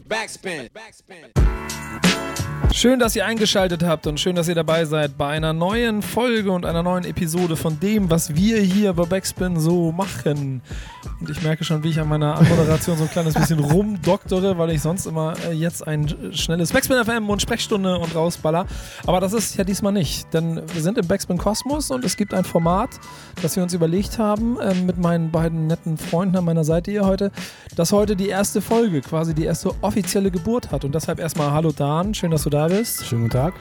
Backspin. Schön, dass ihr eingeschaltet habt und schön, dass ihr dabei seid bei einer neuen Folge und einer neuen Episode von dem, was wir hier bei Backspin so machen. Und ich merke schon, wie ich an meiner Anmoderation so ein kleines bisschen rumdoktere, weil ich sonst immer äh, jetzt ein schnelles Backspin FM und Sprechstunde und rausballer. Aber das ist ja diesmal nicht, denn wir sind im Backspin Kosmos und es gibt ein Format, das wir uns überlegt haben äh, mit meinen beiden netten Freunden an meiner Seite hier heute, das heute die erste Folge, quasi die erste offizielle Geburt hat. Und deshalb erstmal Hallo Dan, schön, dass du da bist. Schönen guten Tag.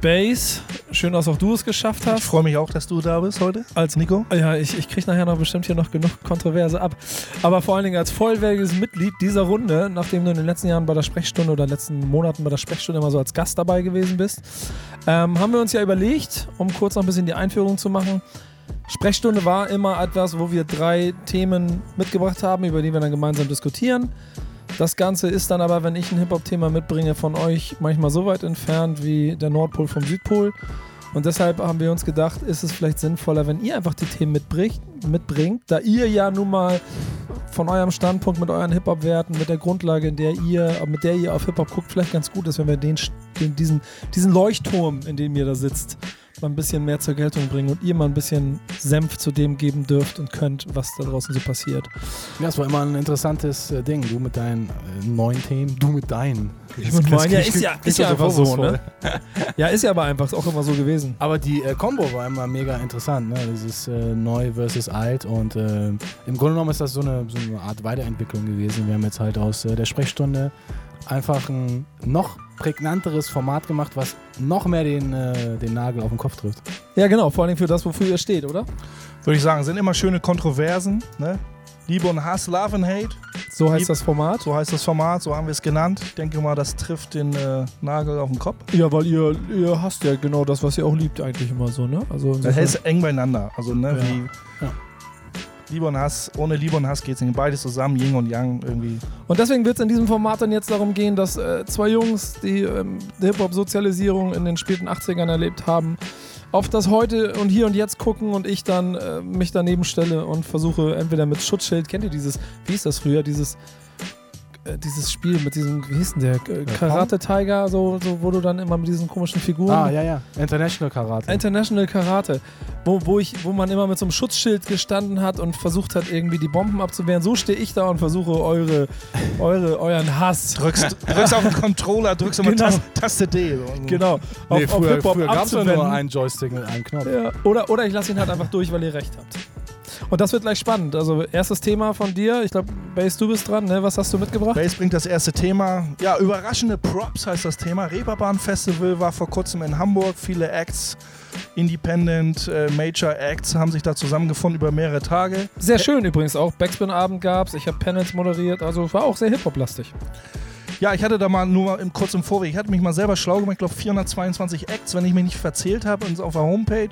Base, schön, dass auch du es geschafft Ich hast. freue mich auch, dass du da bist heute. Als Nico. Ja, ich, ich kriege nachher noch bestimmt hier noch genug Kontroverse ab. Aber vor allen Dingen als vollwertiges Mitglied dieser Runde, nachdem du in den letzten Jahren bei der Sprechstunde oder letzten Monaten bei der Sprechstunde immer so als Gast dabei gewesen bist, ähm, haben wir uns ja überlegt, um kurz noch ein bisschen die Einführung zu machen. Sprechstunde war immer etwas, wo wir drei Themen mitgebracht haben, über die wir dann gemeinsam diskutieren. Das Ganze ist dann aber, wenn ich ein Hip-Hop-Thema mitbringe, von euch manchmal so weit entfernt wie der Nordpol vom Südpol. Und deshalb haben wir uns gedacht, ist es vielleicht sinnvoller, wenn ihr einfach die Themen mitbringt, mitbringt da ihr ja nun mal von eurem Standpunkt mit euren Hip-Hop-Werten, mit der Grundlage, in der ihr, mit der ihr auf Hip-Hop guckt, vielleicht ganz gut ist, wenn wir den, den, diesen, diesen Leuchtturm, in dem ihr da sitzt, mal ein bisschen mehr zur Geltung bringen und ihr mal ein bisschen Senf zu dem geben dürft und könnt, was da draußen so passiert. Ja, es war immer ein interessantes äh, Ding. Du mit deinen äh, neuen Themen, du mit deinen. Ich mit meinen, ja, ist ja, ist ja einfach so, vorwurfsvoll. ne? Ja, ist ja aber einfach, ist auch immer so gewesen. Aber die äh, Combo war immer mega interessant, ne? Dieses äh, neu versus alt und äh, im Grunde genommen ist das so eine, so eine Art Weiterentwicklung gewesen. Wir haben jetzt halt aus äh, der Sprechstunde einfach ein noch prägnanteres Format gemacht, was noch mehr den, äh, den Nagel auf den Kopf trifft. Ja, genau, vor allem für das, wofür ihr steht, oder? würde ich sagen, sind immer schöne Kontroversen. Ne? Liebe und Hass, Love and Hate. So heißt Lieb- das Format. So heißt das Format, so haben wir es genannt. Ich denke mal, das trifft den äh, Nagel auf den Kopf. Ja, weil ihr, ihr hasst ja genau das, was ihr auch liebt, eigentlich immer so, ne? Also Das heißt eng beieinander. Also, ne, Ja. wie Ja. Liebe und Hass, ohne Liebe und Hass geht es nicht. Beides zusammen, Yin und Yang irgendwie. Und deswegen wird es in diesem Format dann jetzt darum gehen, dass äh, zwei Jungs, die ähm, Hip-Hop-Sozialisierung in den späten 80ern erlebt haben, auf das Heute und Hier und Jetzt gucken und ich dann äh, mich daneben stelle und versuche entweder mit Schutzschild, kennt ihr dieses, wie hieß das früher, dieses dieses Spiel mit diesem, wie hieß denn der, äh, Karate Tiger, so, so, wo du dann immer mit diesen komischen Figuren Ah, ja, ja. International Karate. International Karate, wo, wo, ich, wo man immer mit so einem Schutzschild gestanden hat und versucht hat, irgendwie die Bomben abzuwehren. So stehe ich da und versuche eure, eure, euren Hass. Drückst, drückst auf den Controller, drückst immer Genau. Taste, Taste D. Genau. nee, auf, auf früher, Hip-Hop früher gab es nur einen Joystick mit einem Knopf. Ja, oder, oder ich lasse ihn halt einfach durch, weil ihr recht habt. Und das wird gleich spannend. Also, erstes Thema von dir. Ich glaube, Base, du bist dran. Ne? Was hast du mitgebracht? Bass bringt das erste Thema. Ja, überraschende Props heißt das Thema. Reeperbahn Festival war vor kurzem in Hamburg. Viele Acts, Independent, äh, Major Acts haben sich da zusammengefunden über mehrere Tage. Sehr schön übrigens auch. Backspin-Abend gab's. Ich habe Panels moderiert. Also, war auch sehr Hip-Hop-lastig. Ja, ich hatte da mal nur mal im, kurz im Vorweg, ich hatte mich mal selber schlau gemacht, ich glaube 422 Acts, wenn ich mich nicht verzählt habe, und auf der Homepage.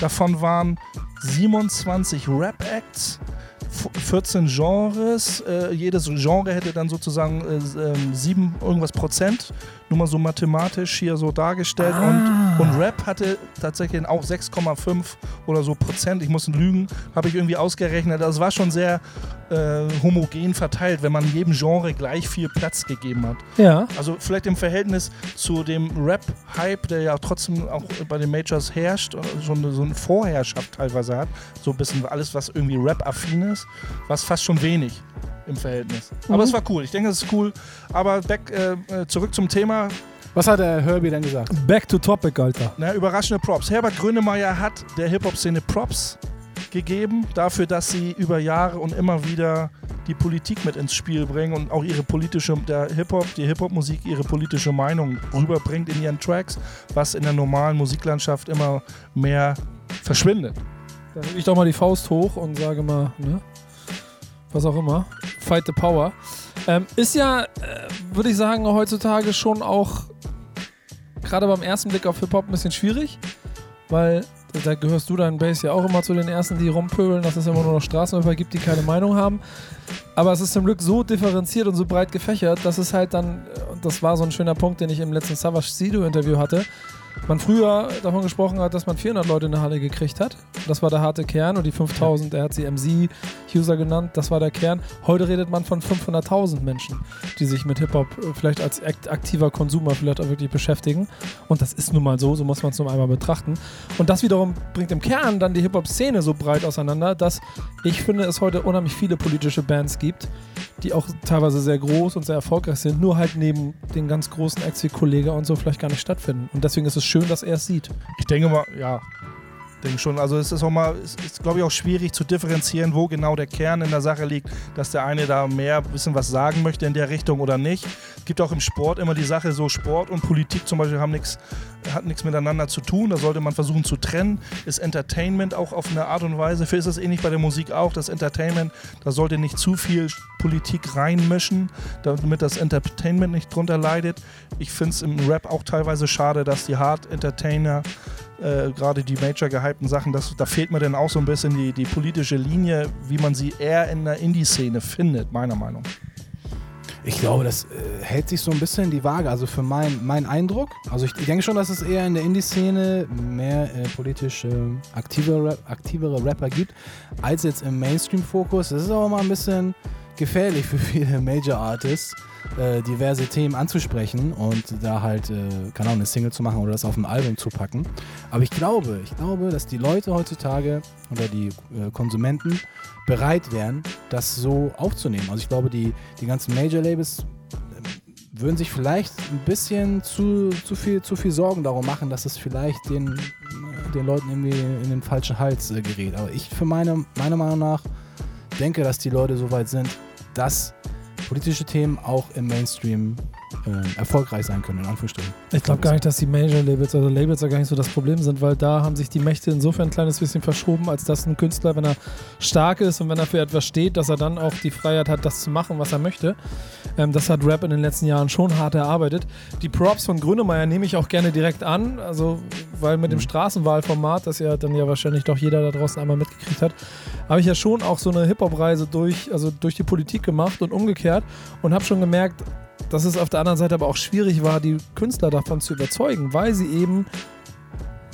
Davon waren 27 Rap-Acts, f- 14 Genres. Äh, jedes Genre hätte dann sozusagen äh, ähm, 7 irgendwas Prozent. Nur mal so mathematisch hier so dargestellt. Ah. Und, und Rap hatte tatsächlich auch 6,5 oder so Prozent. Ich muss lügen, habe ich irgendwie ausgerechnet. Das war schon sehr äh, homogen verteilt, wenn man jedem Genre gleich viel Platz gegeben hat. Ja. Also vielleicht im Verhältnis zu dem Rap-Hype, der ja trotzdem auch bei den Majors herrscht, äh, schon so eine Vorherrschaft teilweise hat, so ein bisschen alles, was irgendwie Rap-affin ist, war es fast schon wenig im Verhältnis. Aber Mhm. es war cool, ich denke, es ist cool. Aber back, äh, äh, zurück zum Thema, Was hat der Herbie denn gesagt? Back to topic, Alter. na, überraschende Props. Herbert Grönemeyer hat der Hip-Hop-Szene Props gegeben, dafür, dass sie über Jahre und immer wieder die Politik mit ins Spiel bringen und auch ihre politische, der Hip-Hop, die Hip-Hop-Musik ihre politische Meinung rüberbringt in ihren Tracks, was in der normalen Musiklandschaft immer mehr verschwindet. Dann nehme ich doch mal die Faust hoch und sage mal, ne? Was auch immer. Fight the Power. Ähm, ist ja, äh, würde ich sagen, heutzutage schon auch gerade beim ersten Blick auf Hip-Hop ein bisschen schwierig, weil da gehörst du dein Bass ja auch immer zu den ersten, die rumpöbeln, dass es immer nur noch Straßenläufer gibt, die keine Meinung haben. Aber es ist zum Glück so differenziert und so breit gefächert, dass es halt dann, äh, und das war so ein schöner Punkt, den ich im letzten Savage Sido Interview hatte, man früher davon gesprochen hat, dass man 400 Leute in der Halle gekriegt hat. Das war der harte Kern und die 5000, er hat sie MC-User genannt, das war der Kern. Heute redet man von 500.000 Menschen, die sich mit Hip-Hop äh, vielleicht als aktiver Konsumer vielleicht auch wirklich beschäftigen. Und das ist nun mal so, so muss man es nun einmal betrachten. Und das wiederum bringt im Kern dann die Hip-Hop-Szene so breit auseinander, dass ich finde, es heute unheimlich viele politische Bands gibt, die auch teilweise sehr groß und sehr erfolgreich sind, nur halt neben den ganz großen Kollega und so vielleicht gar nicht stattfinden. Und deswegen ist es schön, dass er es sieht. Ich denke mal, ja, denke schon. Also es ist auch mal, es ist glaube ich auch schwierig zu differenzieren, wo genau der Kern in der Sache liegt, dass der eine da mehr ein was sagen möchte in der Richtung oder nicht. Es gibt auch im Sport immer die Sache, so Sport und Politik zum Beispiel haben nichts hat nichts miteinander zu tun. Da sollte man versuchen zu trennen. Ist Entertainment auch auf eine Art und Weise. Für ist es ähnlich bei der Musik auch. Das Entertainment, da sollte nicht zu viel Politik reinmischen, damit das Entertainment nicht drunter leidet. Ich finde es im Rap auch teilweise schade, dass die Hard Entertainer äh, gerade die major gehypten Sachen, das, da fehlt mir dann auch so ein bisschen die, die politische Linie, wie man sie eher in der Indie-Szene findet, meiner Meinung. Ich glaube, das äh, hält sich so ein bisschen die Waage. Also für mein, mein Eindruck, also ich, ich denke schon, dass es eher in der Indie-Szene mehr äh, politisch äh, aktivere, aktivere Rapper gibt, als jetzt im Mainstream-Fokus. Das ist aber mal ein bisschen gefährlich für viele Major-Artists, äh, diverse Themen anzusprechen und da halt, äh, keine Ahnung, eine Single zu machen oder das auf ein Album zu packen. Aber ich glaube, ich glaube, dass die Leute heutzutage oder die äh, Konsumenten bereit wären, das so aufzunehmen. Also ich glaube, die, die ganzen Major-Labels äh, würden sich vielleicht ein bisschen zu, zu, viel, zu viel Sorgen darum machen, dass es vielleicht den, äh, den Leuten irgendwie in den falschen Hals äh, gerät. Aber ich für meine, meiner Meinung nach denke, dass die Leute so weit sind, dass politische Themen auch im Mainstream äh, erfolgreich sein können, in Anführungsstrichen. Ich glaube gar nicht, dass die Major-Labels, also Labels ja gar nicht so das Problem sind, weil da haben sich die Mächte insofern ein kleines bisschen verschoben, als dass ein Künstler, wenn er stark ist und wenn er für etwas steht, dass er dann auch die Freiheit hat, das zu machen, was er möchte. Ähm, das hat Rap in den letzten Jahren schon hart erarbeitet. Die Props von Grönemeyer nehme ich auch gerne direkt an, also weil mit dem mhm. Straßenwahlformat, das ja dann ja wahrscheinlich doch jeder da draußen einmal mitgekriegt hat, habe ich ja schon auch so eine Hip-Hop-Reise durch, also durch die Politik gemacht und umgekehrt und habe schon gemerkt, dass es auf der anderen Seite aber auch schwierig war, die Künstler davon zu überzeugen, weil sie eben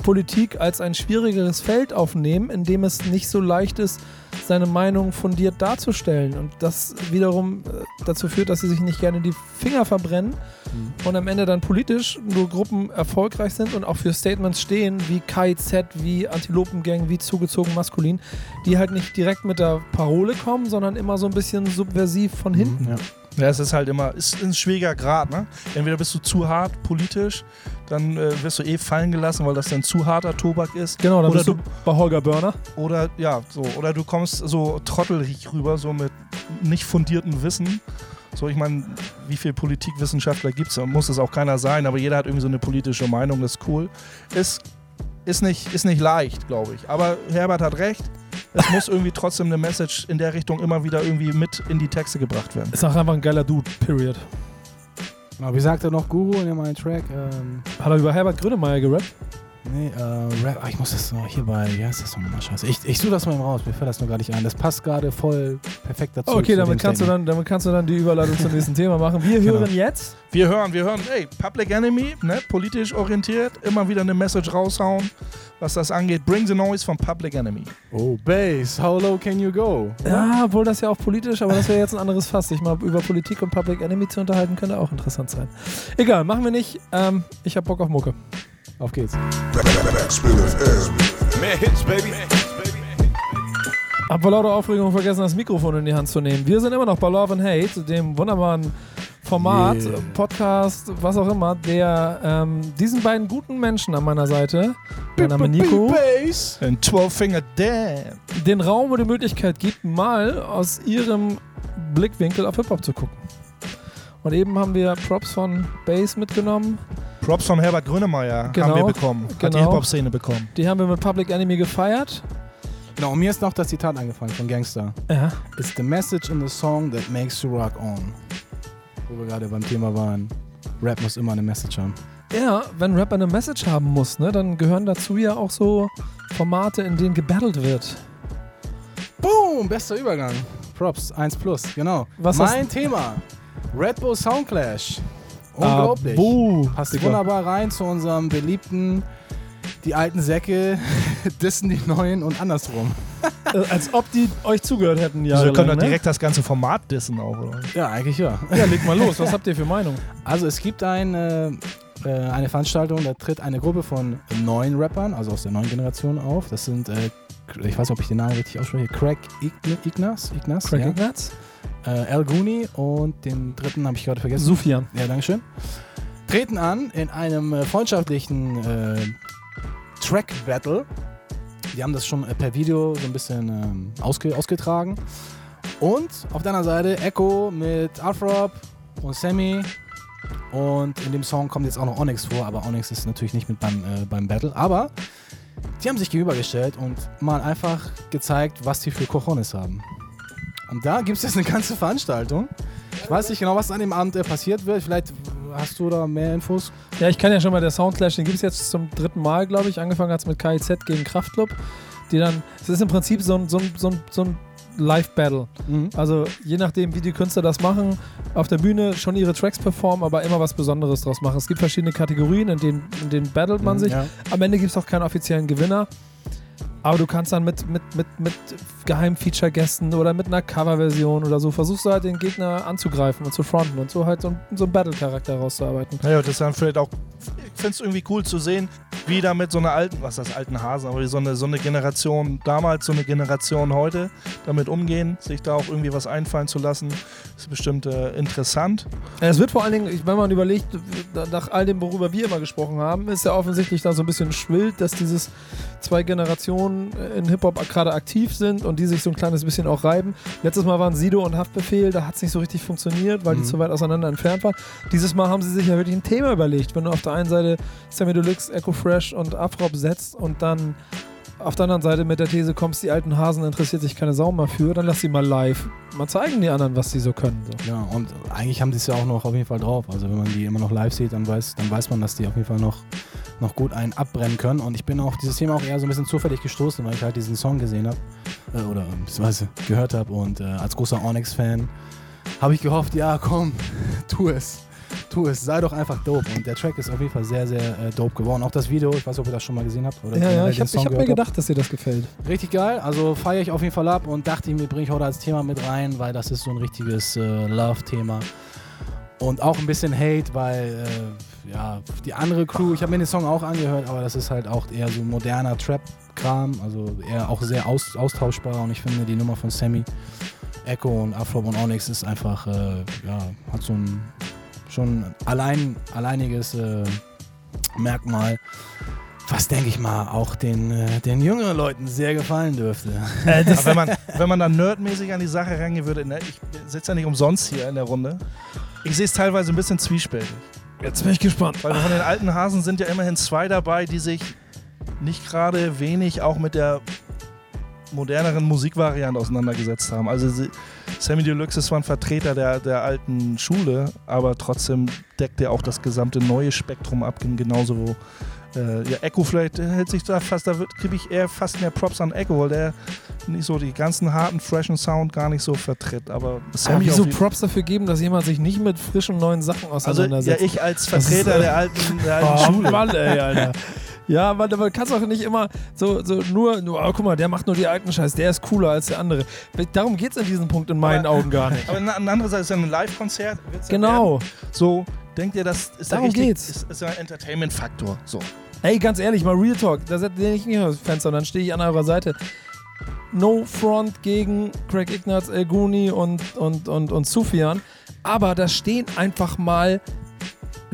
Politik als ein schwierigeres Feld aufnehmen, in dem es nicht so leicht ist, seine Meinung fundiert darzustellen. Und das wiederum äh, dazu führt, dass sie sich nicht gerne die Finger verbrennen mhm. und am Ende dann politisch nur Gruppen erfolgreich sind und auch für Statements stehen, wie KIZ, wie Antilopengang, wie zugezogen maskulin, die halt nicht direkt mit der Parole kommen, sondern immer so ein bisschen subversiv von hinten. Mhm, ja. Ja, es ist halt immer, ist ein schwieriger Grad, ne? Entweder bist du zu hart politisch, dann äh, wirst du eh fallen gelassen, weil das dann zu harter Tobak ist. Genau, dann oder bist du bei Holger Börner. Oder ja, so, oder du kommst so trottelig rüber, so mit nicht fundiertem Wissen. So, ich meine, wie viele Politikwissenschaftler gibt es? Muss es auch keiner sein, aber jeder hat irgendwie so eine politische Meinung, das ist cool. Ist, ist, nicht, ist nicht leicht, glaube ich. Aber Herbert hat recht es muss irgendwie trotzdem eine Message in der Richtung immer wieder irgendwie mit in die Texte gebracht werden. Ist auch einfach ein geiler Dude, period. wie sagt er noch Guru in meinem Track? Ähm Hat er über Herbert Grönemeyer gerappt? Nee, äh, Rap, ach, ich muss das noch hier bei, wie heißt das nochmal? Scheiße. Ich, ich suche das mal eben raus, mir fällt das nur gar nicht ein. Das passt gerade voll perfekt dazu. Okay, damit kannst, du dann, damit kannst du dann die Überleitung zum nächsten Thema machen. Wir genau. hören jetzt. Wir hören, wir hören, ey, Public Enemy, ne, politisch orientiert, immer wieder eine Message raushauen, was das angeht. Bring the Noise von Public Enemy. Oh, Bass, how low can you go? Ja, obwohl das ja auch politisch, aber das wäre jetzt ein anderes Fass. Sich mal über Politik und Public Enemy zu unterhalten, könnte auch interessant sein. Egal, machen wir nicht. Ähm, ich hab Bock auf Mucke. Auf geht's. Mehr Hits, baby. Hab vor lauter Aufregung vergessen, das Mikrofon in die Hand zu nehmen. Wir sind immer noch bei Love and Hate, dem wunderbaren Format, yeah. Podcast, was auch immer, der ähm, diesen beiden guten Menschen an meiner Seite, mein Name Nico, den 12-Finger Dan, den Raum und die Möglichkeit gibt, mal aus ihrem Blickwinkel auf Hip-Hop zu gucken. Und eben haben wir Props von Bass mitgenommen. Props von Herbert Grönemeyer genau, haben wir bekommen. Genau. Hat die Hip-Hop-Szene bekommen. Die haben wir mit Public Enemy gefeiert. Genau, und mir ist noch das Zitat angefangen von Gangster. Ja. It's the message in the song that makes you rock on. Wo wir gerade beim Thema waren. Rap muss immer eine Message haben. Ja, wenn Rap eine Message haben muss, ne, dann gehören dazu ja auch so Formate, in denen gebattelt wird. Boom, bester Übergang. Props, 1 plus, genau. Was mein Thema. Red Bull Soundclash. Unglaublich. Buh, Passt Digga. wunderbar rein zu unserem beliebten, die alten Säcke dissen die neuen und andersrum. Äh, Als ob die euch zugehört hätten, ja. Also wir können doch direkt das ganze Format dissen auch, oder? Ja, eigentlich ja. Ja, leg mal los. Was habt ihr für Meinung? Also es gibt ein, äh, äh, eine Veranstaltung, da tritt eine Gruppe von neuen Rappern, also aus der neuen Generation auf. Das sind, äh, ich weiß nicht, ob ich den Namen richtig ausspreche, Craig Ign- Ignaz, Ignaz Craig ja? Ignatz? Äh, Al Gooney und den dritten habe ich gerade vergessen. Sufjan. Ja, Dankeschön. Treten an in einem äh, freundschaftlichen äh, Track-Battle. Die haben das schon äh, per Video so ein bisschen ähm, ausge ausgetragen. Und auf der anderen Seite Echo mit Afrop und Sammy. Und in dem Song kommt jetzt auch noch Onyx vor, aber Onyx ist natürlich nicht mit beim, äh, beim Battle. Aber die haben sich gegenübergestellt und mal einfach gezeigt, was die für Cojones haben. Und da gibt es jetzt eine ganze Veranstaltung. Ich weiß nicht genau, was an dem Abend äh, passiert wird. Vielleicht hast du da mehr Infos. Ja, ich kann ja schon mal, der Soundclash, den gibt es jetzt zum dritten Mal, glaube ich. Angefangen hat es mit KIZ gegen Kraftclub. Die dann, es ist im Prinzip so ein, so ein, so ein, so ein Live-Battle. Also je nachdem, wie die Künstler das machen, auf der Bühne schon ihre Tracks performen, aber immer was Besonderes draus machen. Es gibt verschiedene Kategorien, in denen, in denen battelt man sich. Ja. Am Ende gibt es auch keinen offiziellen Gewinner. Aber du kannst dann mit, mit, mit, mit geheimen Feature-Gästen oder mit einer Coverversion oder so versuchst du halt den Gegner anzugreifen und zu fronten und so halt so, so einen Battle-Charakter rauszuarbeiten. Naja, das ist dann vielleicht auch, finde es irgendwie cool zu sehen, wie da mit so einer alten, was das, alten Hasen, aber wie so eine, so eine Generation damals, so eine Generation heute damit umgehen, sich da auch irgendwie was einfallen zu lassen, ist bestimmt äh, interessant. Es wird vor allen Dingen, wenn man überlegt, nach all dem, worüber wir immer gesprochen haben, ist ja offensichtlich da so ein bisschen schwillt, dass dieses zwei Generationen in Hip-Hop gerade aktiv sind und die sich so ein kleines bisschen auch reiben. Letztes Mal waren Sido und Haftbefehl, da hat es nicht so richtig funktioniert, weil die Mhm. zu weit auseinander entfernt waren. Dieses Mal haben sie sich ja wirklich ein Thema überlegt. Wenn du auf der einen Seite Sammy Deluxe, Echo Fresh und Afrop setzt und dann auf der anderen Seite mit der These kommst, die alten Hasen interessiert sich keine Sau mehr für, dann lass sie mal live mal zeigen die anderen, was sie so können. So. Ja, und eigentlich haben die es ja auch noch auf jeden Fall drauf. Also wenn man die immer noch live sieht, dann weiß, dann weiß man, dass die auf jeden Fall noch, noch gut einen abbrennen können. Und ich bin auf dieses Thema auch eher so ein bisschen zufällig gestoßen, weil ich halt diesen Song gesehen habe. Äh, oder beziehungsweise gehört habe. Und äh, als großer Onyx-Fan habe ich gehofft, ja komm, tu es. Tu es, sei doch einfach dope. Und der Track ist auf jeden Fall sehr, sehr äh, dope geworden. Auch das Video, ich weiß nicht, ob ihr das schon mal gesehen habt. Oder Ja, ja, ich habe hab mir gehört habt. gedacht, dass dir das gefällt. Richtig geil, also feiere ich auf jeden Fall ab und dachte mir, bringe ich heute als Thema mit rein, weil das ist so ein richtiges äh, Love-Thema. Und auch ein bisschen Hate, weil äh, ja, die andere Crew, ich habe mir den Song auch angehört, aber das ist halt auch eher so moderner Trap-Kram, also eher auch sehr aus, austauschbar und ich finde die Nummer von Sammy, Echo und Afro und Onyx ist einfach, äh, ja, hat so ein schon allein, alleiniges äh, Merkmal, was denke ich mal auch den, äh, den jüngeren Leuten sehr gefallen dürfte. Aber wenn man, wenn man dann nerdmäßig an die Sache rangehen würde, ne, ich sitze ja nicht umsonst hier in der Runde. Ich sehe es teilweise ein bisschen zwiespältig. Jetzt bin ich gespannt. Weil von den alten Hasen sind ja immerhin zwei dabei, die sich nicht gerade wenig auch mit der moderneren Musikvariante auseinandergesetzt haben. Also Sammy Deluxe ist zwar ein Vertreter der, der alten Schule, aber trotzdem deckt er auch das gesamte neue Spektrum ab, genauso wo äh, ja, Echo vielleicht hält sich da fast, da kriege ich eher fast mehr Props an Echo, weil der nicht so die ganzen harten, freshen Sound gar nicht so vertritt. Aber Aber Sammy wieso auf jeden- Props dafür geben, dass jemand sich nicht mit frischen neuen Sachen also ja, auseinandersetzt? ich als ist, Vertreter äh, der alten, der alten oh, Schule. Mann, ey, Alter. Ja, man, man kann es auch nicht immer so, so nur, nur oh, guck mal, der macht nur die alten Scheiß, der ist cooler als der andere. Darum geht es an diesem Punkt in meinen Aber- Augen gar nicht. Aber eine andere Seite ist ja ein Live-Konzert. Genau. werden. So, denkt ihr, das ist Darum da richtig, geht's. Ist, ist ein Entertainment-Faktor. So. Ey, ganz ehrlich, mal Real Talk, da setze ich nicht dem Fenster und dann stehe ich an eurer Seite. No Front gegen Craig Ignatz, El Guni und, und, und, und Sufjan. Aber da stehen einfach mal,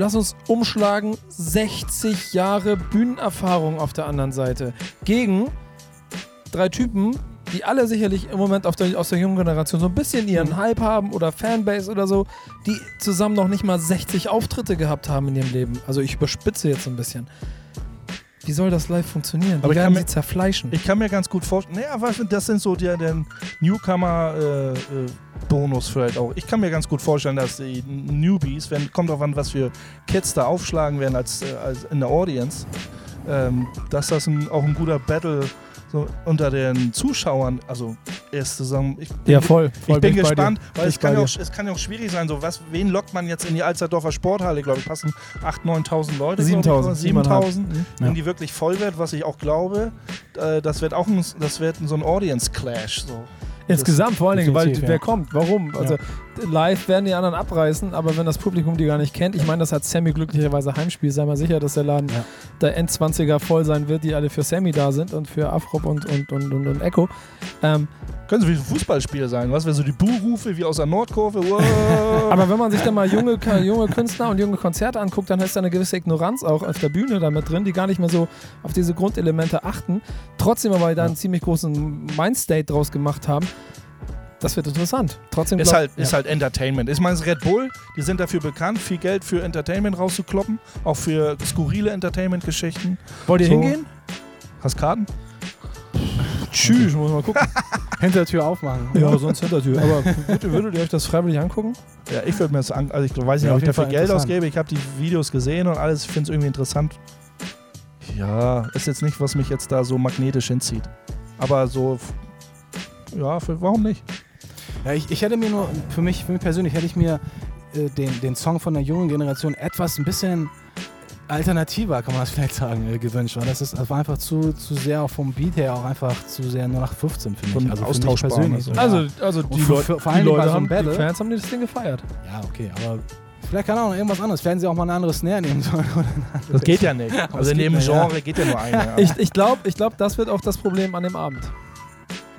lass uns umschlagen, 60 Jahre Bühnenerfahrung auf der anderen Seite. Gegen drei Typen, die alle sicherlich im Moment der, aus der jungen Generation so ein bisschen ihren Hype haben oder Fanbase oder so, die zusammen noch nicht mal 60 Auftritte gehabt haben in ihrem Leben. Also ich überspitze jetzt ein bisschen. Wie soll das live funktionieren? Aber Die ich werden kann sie zerfleischen. Ich kann mir ganz gut vorstellen, naja, was, das sind so die, der Newcomer-Bonus vielleicht auch. Ich kann mir ganz gut vorstellen, dass die Newbies, wenn, kommt drauf an, was für Kids da aufschlagen werden als, äh, als in der Audience, ähm, dass das ein, auch ein guter Battle so unter den Zuschauern, also erste Saison, ich bin, Ja, voll. voll ich bin dir. gespannt, weil Bin es kann, ja auch, es kann ja auch schwierig sein, so was, wen lockt man jetzt in die Alsterdorfer Sporthalle, glaube ich, passen 8.000, 9.000 Leute, glaub ich, 7000. oder 7.000, Mhm. wenn die wirklich voll wird, was ich auch glaube, äh, das wird auch ein, das wird so ein Audience Clash, so. Insgesamt vor allen Dingen, weil wer ja. kommt? Warum? Also live werden die anderen abreißen, aber wenn das Publikum die gar nicht kennt, ich meine, das hat Sammy glücklicherweise Heimspiel, sei mal sicher, dass der Laden Ja. der Endzwanziger voll sein wird, die alle für Sammy da sind und für Afrop und, und, und, und, und Echo. Ähm, Können so wie ein Fußballspiel sein, was? Wenn so die Buhrufe wie aus der Nordkurve, aber wenn man sich dann mal junge, junge Künstler und junge Konzerte anguckt, dann ist da eine gewisse Ignoranz auch auf der Bühne damit drin, die gar nicht mehr so auf diese Grundelemente achten, trotzdem aber da einen ziemlich großen Mindstate draus gemacht haben. Das wird interessant. Trotzdem Ist glaub- halt, ist halt Entertainment. Ich meine, Red Bull, die sind dafür bekannt, viel Geld für Entertainment rauszukloppen, auch für skurrile Entertainment-Geschichten. Wollt ihr So. hingehen? Hast Karten? Tschüss, muss mal gucken. Hintertür aufmachen. Ja, sonst Hintertür. Aber würdet, würdet ihr euch das freiwillig angucken? Ja, ich würde mir das an, also ich weiß nicht, Ja, ob ich dafür Geld ausgebe. Ich habe die Videos gesehen und alles, ich finde es irgendwie interessant. Ja, ist jetzt nicht, was mich jetzt da so magnetisch hinzieht. Aber so, ja, für, warum nicht? Ja, ich, ich hätte mir nur, für mich, für mich persönlich, hätte ich mir äh, den, den Song von der jungen Generation etwas ein bisschen alternativer, kann man das vielleicht sagen, äh, gewünscht. Weil das, ist, das war einfach zu, zu sehr auch vom Beat her auch einfach zu sehr nur nach 15 für mich. Von also austauschbar, persönlich. ne? So, Also, ja. also die, für- Leute, für- vor die, Leute so einem haben, die Battle- Fans haben das Ding gefeiert. ja, okay, aber vielleicht kann auch noch irgendwas anderes. Werden sie auch mal eine andere Snare nehmen sollen. Das geht ja nicht. Also in dem nicht, ja. Genre geht ja nur eine. Ich, ich glaube, ich glaub, das wird auch das Problem an dem Abend.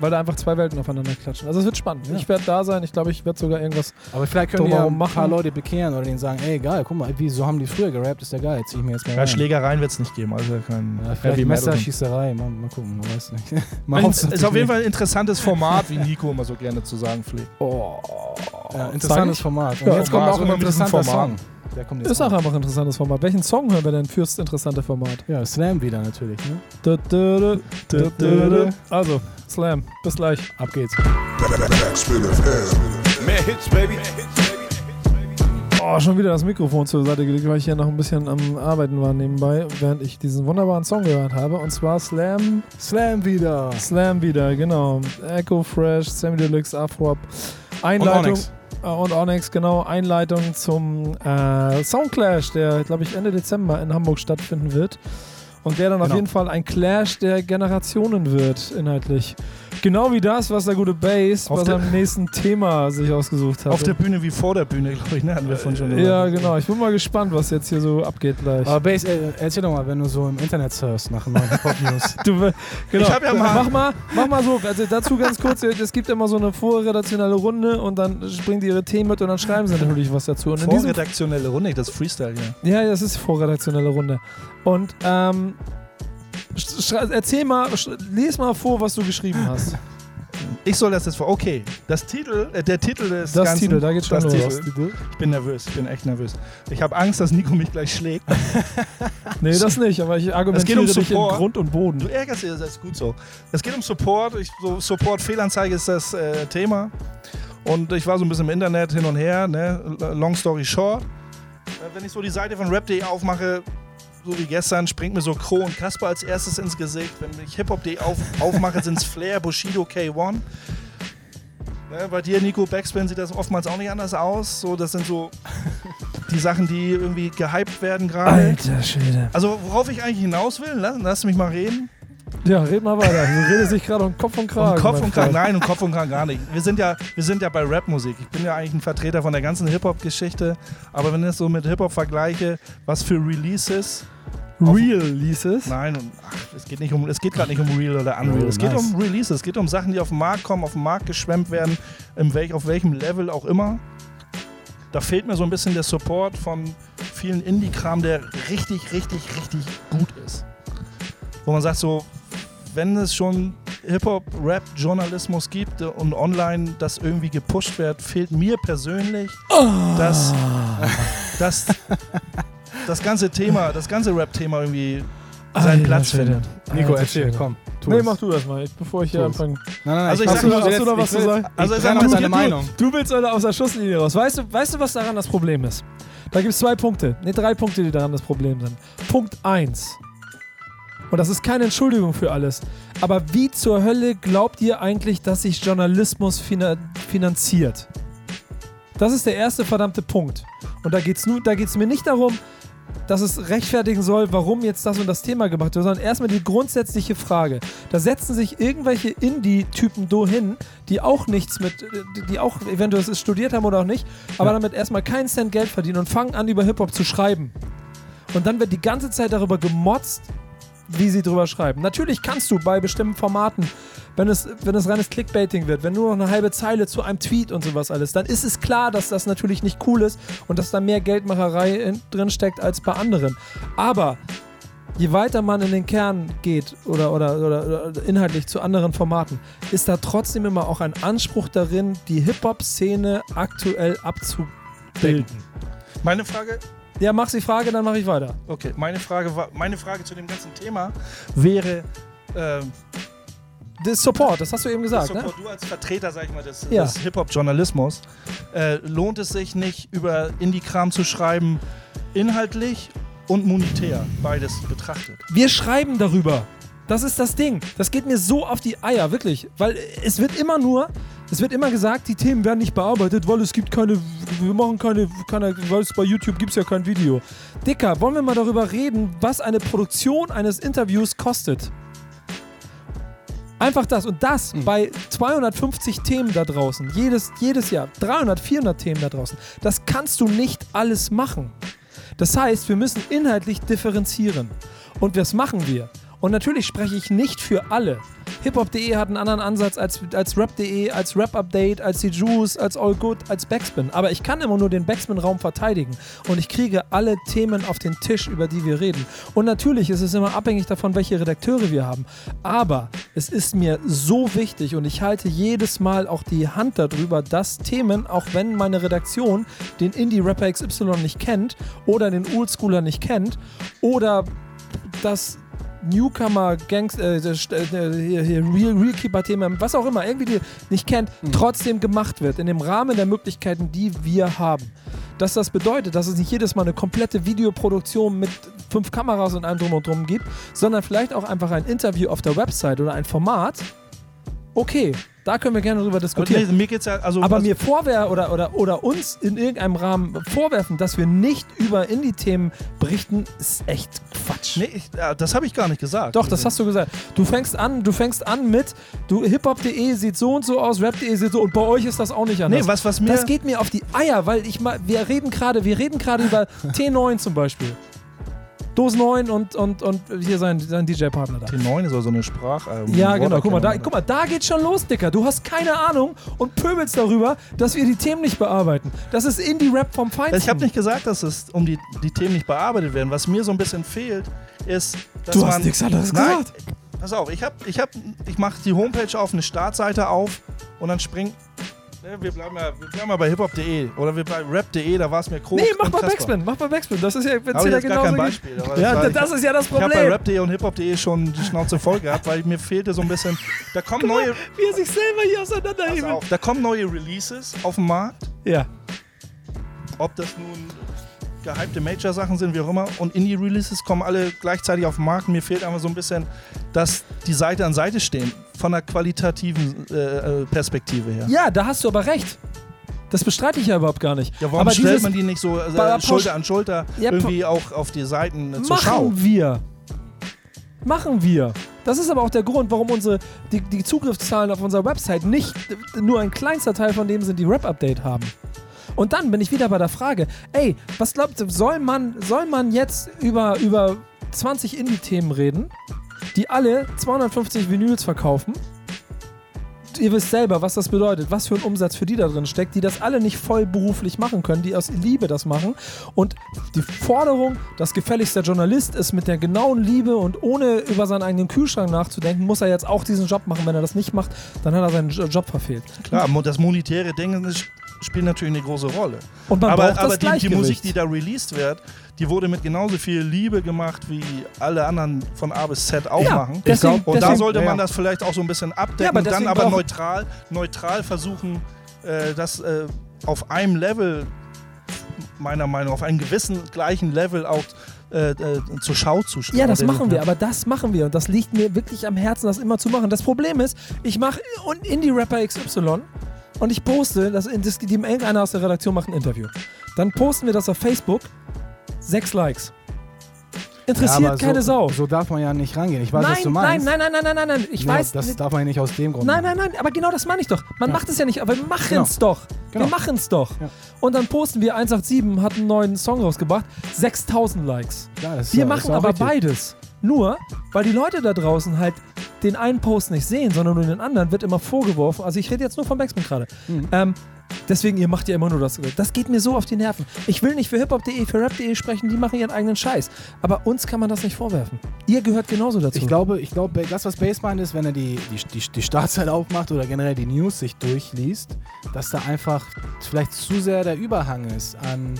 Weil da einfach zwei Welten aufeinander klatschen. Also es wird spannend. Ja. Ich werde da sein. Ich glaube, ich werde sogar irgendwas. Aber vielleicht können die ja ein paar. Leute bekehren oder denen sagen, ey geil, guck mal, wie, so haben die früher gerappt, ist ja geil, zieh ich mir jetzt mal ja, rein. Schlägereien wird es nicht geben. Also kein Ja, vielleicht. Messerschießerei, mal, mal gucken, man weiß nicht. Man Ist, hofft's ist auf jeden Fall ein interessantes Format, wie Nico immer so gerne zu sagen pflegt. Oh, Ja, interessantes Format. Und Ja, jetzt Format kommt ist auch immer ein interessanter Format. Song. Der kommt jetzt Ist auch einfach ein interessantes Format. Welchen Song hören wir denn fürs interessante Format? Ja, Slam wieder natürlich. Ne? Also, Slam. Bis gleich. Ab geht's. Backspin FM. Mehr Hits, baby. Oh, schon wieder das Mikrofon zur Seite gelegt, weil ich hier noch ein bisschen am Arbeiten war nebenbei, während ich diesen wunderbaren Song gehört habe. Und zwar Slam Slam wieder. Slam wieder, genau. Echo Fresh, Sammy Deluxe, Afrop. Einleitung. Onyx. Äh, Und Onyx, genau. Einleitung zum äh, Soundclash, der, glaube ich, Ende Dezember in Hamburg stattfinden wird. Und der dann auf Genau. jeden Fall ein Clash der Generationen wird, inhaltlich. Genau wie das, was der gute Bass Auf bei seinem nächsten Thema sich ausgesucht hat. Auf der Bühne wie vor der Bühne, glaube ich, ne? Hatten wir von schon ja, gesagt. genau. Ich bin mal gespannt, was jetzt hier so abgeht gleich. Aber Bass, äh, erzähl doch mal, wenn du so im Internet surfst nach neuen. Du, will- genau. Ich hab ja mal- mach mal, mach mal so. Also dazu ganz kurz. Es gibt immer so eine vorredaktionelle Runde und dann bringen die ihre Themen mit und dann schreiben sie natürlich was dazu. Und in diesem Vorredaktionelle Runde, das ist Freestyle hier. Ja, das ist vorredaktionelle Runde. Und ähm, erzähl mal, lies mal vor, was du geschrieben hast. Ich soll das jetzt vor. Okay, das Titel, äh, der Titel des Das Ganzen, Titel, da geht's schon das los. Titel. Ich bin nervös, ich bin echt nervös. Ich habe Angst, dass Nico mich gleich schlägt. Nee, das nicht, aber ich argumentiere um dich in Support. Grund und Du Boden. ärgerst dich, das ist gut so. Es geht um Support. Ich, so Support-Fehlanzeige ist das äh, Thema. Und ich war so ein bisschen im Internet hin und her. Ne? Long story short. Äh, wenn ich so die Seite von rap.de aufmache, so wie gestern, springt mir so Crow und Kasper als erstes ins Gesicht. Wenn ich hiphop.de auf, aufmache, sind es Flair, Bushido, K1. Ne, bei dir, Nico Backspin, sieht das oftmals auch nicht anders aus. So, das sind so die Sachen, die irgendwie gehypt werden gerade. Alter Schwede. Also, worauf ich eigentlich hinaus will, lass, lass mich mal reden. Ja, red mal weiter. Du redest dich gerade um Kopf und Kragen. Um Kopf und Kragen, nein, um Kopf und Kragen gar nicht. Wir sind ja, wir sind ja bei Rapmusik. Ich bin ja eigentlich ein Vertreter von der ganzen Hip-Hop-Geschichte. Aber wenn ich das so mit Hip-Hop vergleiche, was für Releases, Real Leases. nein, ach, es geht nicht um, es geht gerade nicht um Real oder Unreal. Oh, es geht nice. um Releases, es geht um Sachen, die auf den Markt kommen, auf den Markt geschwemmt werden, welch, auf welchem Level auch immer. Da fehlt mir so ein bisschen der Support von vielen Indie-Kram, der richtig, richtig, richtig gut ist. Wo man sagt so, wenn es schon Hip-Hop-Rap-Journalismus gibt und online das irgendwie gepusht wird, fehlt mir persönlich, dass, dass das ganze Thema, das ganze Rap-Thema irgendwie seinen Alter Platz findet. Nico, Alter erzähl, komm. tu Nee, es. mach du das mal, bevor ich hier Tu es. anfange. Nein, nein, Also ich sag ich hast du noch was zu sagen? Also ich ich sag mal, deine Meinung. Du willst Alter, aus der Schusslinie raus. Weißt du, weißt du, was daran das Problem ist? Da gibt es zwei Punkte. Ne, drei Punkte, die daran das Problem sind. Punkt 1. Und das ist keine Entschuldigung für alles. Aber wie zur Hölle glaubt ihr eigentlich, dass sich Journalismus fina finanziert? Das ist der erste verdammte Punkt. Und da geht es da geht's mir nicht darum, dass es rechtfertigen soll, warum jetzt das und das Thema gemacht wird, sondern erstmal die grundsätzliche Frage. Da setzen sich irgendwelche Indie-Typen do hin, die auch nichts mit, die auch eventuell es studiert haben oder auch nicht, aber Ja. damit erstmal keinen Cent Geld verdienen und fangen an, über Hip-Hop zu schreiben. Und dann wird die ganze Zeit darüber gemotzt, wie sie drüber schreiben. Natürlich kannst du bei bestimmten Formaten, wenn es, wenn es reines Clickbaiting wird, wenn nur noch eine halbe Zeile zu einem Tweet und sowas alles, dann ist es klar, dass das natürlich nicht cool ist und dass da mehr Geldmacherei in, drin steckt als bei anderen. Aber je weiter man in den Kern geht oder, oder, oder, oder inhaltlich zu anderen Formaten, ist da trotzdem immer auch ein Anspruch darin, die Hip-Hop-Szene aktuell abzubilden. Meine Frage, Ja, mach die Frage, dann mache ich weiter. okay, meine Frage war, meine Frage zu dem ganzen Thema wäre, ähm, Das Support, das hast du eben gesagt, ne? Support, du als Vertreter, sag ich mal, des, Ja. des Hip-Hop-Journalismus, äh, lohnt es sich nicht, über Indie-Kram zu schreiben, inhaltlich und monetär, beides betrachtet? Wir schreiben darüber. Das ist das Ding. Das geht mir so auf die Eier, wirklich. Weil es wird immer nur, es wird immer gesagt, die Themen werden nicht bearbeitet, weil es gibt keine, wir machen keine, keine weil es bei YouTube gibt es ja kein Video. Dicker, wollen wir mal darüber reden, was eine Produktion eines Interviews kostet? Einfach das. Und das bei 250 Themen da draußen. Jedes, jedes Jahr. 300, 400 Themen da draußen. Das kannst du nicht alles machen. Das heißt, wir müssen inhaltlich differenzieren. Und das machen wir. Und natürlich spreche ich nicht für alle. Hiphop.de hat einen anderen Ansatz als, als Rap.de, als Rap-Update, als die Juice, als All Good, als Backspin. Aber ich kann immer nur den Backspin-Raum verteidigen. Und ich kriege alle Themen auf den Tisch, über die wir reden. Und natürlich ist es immer abhängig davon, welche Redakteure wir haben. Aber es ist mir so wichtig und ich halte jedes Mal auch die Hand darüber, dass Themen, auch wenn meine Redaktion den Indie-Rapper XY nicht kennt oder den Oldschooler nicht kennt oder das Newcomer, Gangs, äh, äh, hier, hier, Real, Realkeeper-Thema, was auch immer, irgendwie die nicht kennt, trotzdem gemacht wird, in dem Rahmen der Möglichkeiten, die wir haben. Dass das bedeutet, dass es nicht jedes Mal eine komplette Videoproduktion mit fünf Kameras und allem drum und drum gibt, sondern vielleicht auch einfach ein Interview auf der Website oder ein Format. Okay, da können wir gerne drüber diskutieren. nee, mir geht's ja, also, Aber also mir vorwer oder, oder, oder uns in irgendeinem Rahmen vorwerfen, dass wir nicht über Indie-Themen berichten, ist echt Quatsch. nee, ich, das habe ich gar nicht gesagt. Doch, das hast du gesagt. Du fängst an, du fängst an mit, du hiphop.de sieht so und so aus, rap.de sieht so und bei euch ist das auch nicht anders. Nee, was, was mir. das geht mir auf die Eier, weil ich mal, wir reden gerade, wir reden gerade über T9 zum Beispiel. Dose 9 und, und, und hier sein, sein DJ-Partner da. T9 ist also eine Sprach. ähm, Ja, genau. Guck mal, da, guck mal, da geht's schon los, Dicker. Du hast keine Ahnung und pöbelst darüber, dass wir die Themen nicht bearbeiten. Das ist Indie-Rap vom Feinsten. Ich habe nicht gesagt, dass es um die, die Themen nicht bearbeitet werden. Was mir so ein bisschen fehlt, ist, dass Du man, hast nichts anderes Nein, gesagt. Pass auf, ich hab, ich hab, ich mache die Homepage auf, eine Startseite auf und dann springt. Ne, wir, bleiben ja, wir bleiben mal bei hiphop.de oder wir bei rap.de, da war es mir groß. Nee, mach mal Backspin, mach mal Backspin. Das ist ja, da jetzt gar genauso kein. Beispiel. Ja, war- das ist ja das ich habe bei Problem. rap.de und hiphop.de schon die Schnauze voll gehabt, weil mir fehlte so ein bisschen. Da kommen neue, Wie er sich selber hier auseinanderhebt. da kommen neue Releases auf den Markt. Ja. Ob das nun gehypte Major-Sachen sind, wie auch immer. Und Indie-Releases kommen alle gleichzeitig auf den Markt. Mir fehlt einfach so ein bisschen, dass die Seite an Seite stehen. Von der qualitativen äh, äh, Perspektive her. ja, da hast du aber recht. Das bestreite ich ja überhaupt gar nicht. Ja, warum aber stellt man die nicht so äh, Schulter an Schulter Ja, irgendwie auch auf die Seiten äh, zur Schau? machen wir. Machen wir. Das ist aber auch der Grund, warum unsere, die, die Zugriffszahlen auf unserer Website nicht nur ein kleinster Teil von dem sind, die Rap-Update haben. Und dann bin ich wieder bei der Frage, ey, was glaubt ihr, soll man, soll man jetzt über, über 20 Indie-Themen reden, die alle 250 Vinyls verkaufen? Ihr wisst selber, was das bedeutet, was für ein Umsatz für die da drin steckt, die das alle nicht voll beruflich machen können, die aus Liebe das machen. Und die Forderung, dass gefälligst der Journalist ist mit der genauen Liebe und ohne über seinen eigenen Kühlschrank nachzudenken, muss er jetzt auch diesen Job machen. Wenn er das nicht macht, dann hat er seinen Jo- Job verfehlt. Klar, das monetäre Ding das spielt natürlich eine große Rolle. Und man aber braucht aber das die, die. Musik, die da released wird, die wurde mit genauso viel Liebe gemacht, wie alle anderen von A bis Z auch Ja, machen. deswegen- und da deswegen- sollte man ja, das vielleicht auch so ein bisschen abdecken, Ja, aber dann aber neutral, neutral versuchen, äh, das äh, auf einem Level, meiner Meinung nach, auf einem gewissen gleichen Level auch äh, äh, zur Schau zu stellen. Ja, das machen wir, aber das machen wir und das liegt mir wirklich am Herzen, das immer zu machen. Das Problem ist, ich mache Indie-Rapper XY und ich poste, das, das, die, irgendeiner aus der Redaktion macht ein Interview. Dann posten wir das auf Facebook, sechs Likes. Interessiert Ja, keine so, Sau. So darf man ja nicht rangehen. Ich weiß, nein, was du meinst. nein, nein, nein, nein, nein, nein, ich Nur weiß Das nicht. darf man ja nicht aus dem Grund Nein, nein, nein, aber genau das meine ich doch. Man Ja. macht es ja nicht, aber wir machen Genau. es doch. Genau. Wir machen es doch. Ja. Und dann posten wir 187, hat einen neuen Song rausgebracht, 6000 Likes. Ja, Wir machen aber richtig. beides. Nur, weil die Leute da draußen halt den einen Post nicht sehen, sondern nur den anderen, wird immer vorgeworfen. Also ich rede jetzt nur von Backspin gerade. Mhm. Ähm, deswegen, ihr macht ja immer nur das. Das geht mir so auf die Nerven. Ich will nicht für hiphop.de, für rap.de sprechen, die machen ihren eigenen Scheiß. Aber uns kann man das nicht vorwerfen. Ihr gehört genauso dazu. Ich glaube, ich glaube, das, was Base meint, ist, wenn er die, die, die, die Startzeit aufmacht oder generell die News sich durchliest, dass da einfach vielleicht zu sehr der Überhang ist an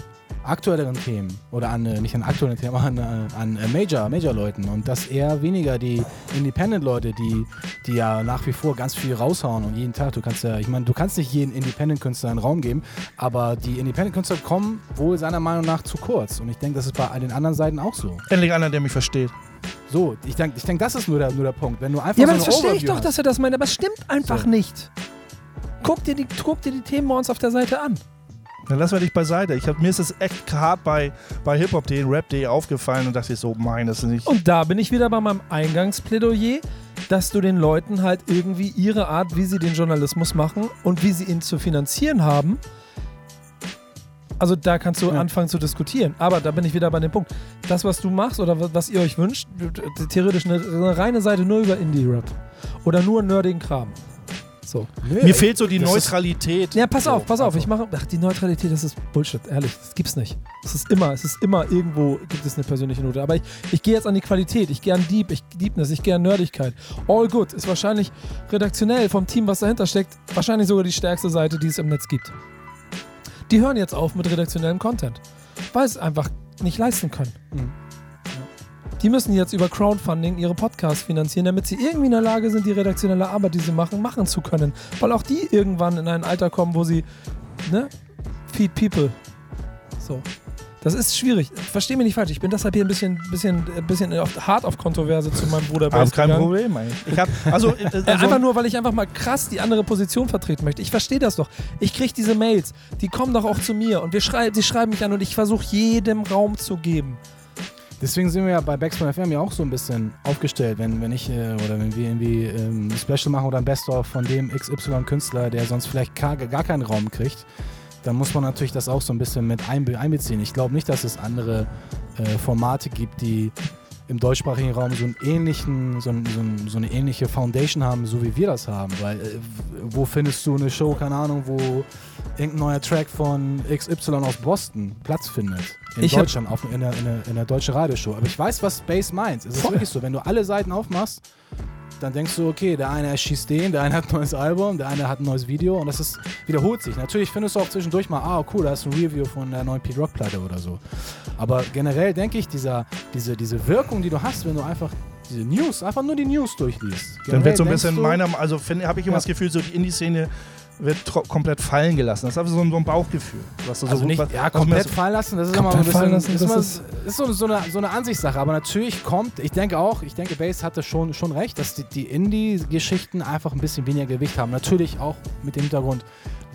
aktuelleren Themen oder an, äh, nicht an aktuellen Themen, aber an, äh, an äh, Major, Major-Leuten und dass eher weniger die Independent-Leute, die, die ja nach wie vor ganz viel raushauen und jeden Tag, du kannst ja, ich meine, du kannst nicht jeden Independent-Künstler einen Raum geben, aber die Independent-Künstler kommen wohl seiner Meinung nach zu kurz und ich denke, das ist bei all den anderen Seiten auch so. Endlich einer, der mich versteht. So, ich denke, ich denk, das ist nur der, nur der Punkt. Wenn du einfach ja, aber so das verstehe ich doch, dass er das meint, aber es stimmt einfach So. nicht. Guck dir, die, guck dir die Themen bei uns auf der Seite an. Dann lassen wir dich beiseite. Ich hab, mir ist es echt hart bei, bei Hip-Hop.de und Rap.de aufgefallen und dachte ich so, mein, das ist nicht. Und da bin ich wieder bei meinem Eingangsplädoyer, dass du den Leuten halt irgendwie ihre Art, wie sie den Journalismus machen und wie sie ihn zu finanzieren haben. Also da kannst du Ja. anfangen zu diskutieren. Aber da bin ich wieder bei dem Punkt. Das, was du machst oder wa- was ihr euch wünscht, theoretisch eine, eine reine Seite nur über Indie-Rap. Oder nur nerdigen Kram. So. Nö, Mir fehlt so die das ist- Neutralität. Ja, pass auf, pass auf. also. Ich mache. Ach, die Neutralität, das ist Bullshit, ehrlich. Das gibt's nicht. Es ist immer, es ist immer irgendwo gibt es eine persönliche Note. Aber ich, ich gehe jetzt an die Qualität. Ich gehe an Deep, ich Deepness, ich gehe an Nerdigkeit. All Good ist wahrscheinlich redaktionell vom Team, was dahinter steckt, wahrscheinlich sogar die stärkste Seite, die es im Netz gibt. Die hören jetzt auf mit redaktionellem Content, weil sie es einfach nicht leisten können. Mhm. Die müssen jetzt über Crowdfunding ihre Podcasts finanzieren, damit sie irgendwie in der Lage sind, die redaktionelle Arbeit, die sie machen, machen zu können. Weil auch die irgendwann in ein Alter kommen, wo sie, ne, feed people. So. Das ist schwierig. Versteh mich nicht falsch. Ich bin deshalb hier ein bisschen, bisschen, ein bisschen auf, hart auf Kontroverse zu meinem Bruder Aber kein gegangen. Problem, ey. Ich hab, also, äh, Äh, also einfach nur, weil ich einfach mal krass die andere Position vertreten möchte. Ich verstehe das doch. Ich kriege diese Mails, die kommen doch auch zu mir und wir schrei sie schreiben mich an und ich versuche jedem Raum zu geben. Deswegen sind wir ja bei Backspin FM ja auch so ein bisschen aufgestellt, wenn, wenn ich äh, oder wenn wir irgendwie ähm, ein Special machen oder ein Best-of von dem XY-Künstler, der sonst vielleicht gar, gar keinen Raum kriegt, dann muss man natürlich das auch so ein bisschen mit einbe einbeziehen. Ich glaube nicht, dass es andere äh, Formate gibt, die im deutschsprachigen Raum so, einen ähnlichen, so, so, so eine ähnliche Foundation haben, so wie wir das haben. Weil äh, wo findest du eine Show, keine Ahnung, wo irgendein neuer Track von XY aus Boston Platz findet? In Ich Deutschland, auf, in, der, in, der, in der deutschen Radioshow. Aber ich weiß, was Space meint. Es ist Voll. wirklich so, wenn du alle Seiten aufmachst, dann denkst du, okay, der eine erschießt den, der eine hat ein neues Album, der eine hat ein neues Video und das ist, wiederholt sich. Natürlich findest du auch zwischendurch mal, ah, cool, da ist ein Review von der neuen Pete Rock Platte oder so. Aber generell denke ich, dieser, diese, diese Wirkung, die du hast, wenn du einfach diese News, einfach nur die News durchliest. dann wird so ein bisschen meiner, also habe ich immer Ja. das Gefühl, so die Indie-Szene wird komplett fallen gelassen. Das ist einfach so ein, so ein Bauchgefühl. Was du Also so nicht, was- ja, komplett fallen lassen, das ist immer so ein bisschen, lassen, ist, das immer, ist so, so, eine, so eine Ansichtssache, aber natürlich kommt, ich denke auch, ich denke, Bass hatte schon, schon recht, dass die, die Indie-Geschichten einfach ein bisschen weniger Gewicht haben. Natürlich auch mit dem Hintergrund,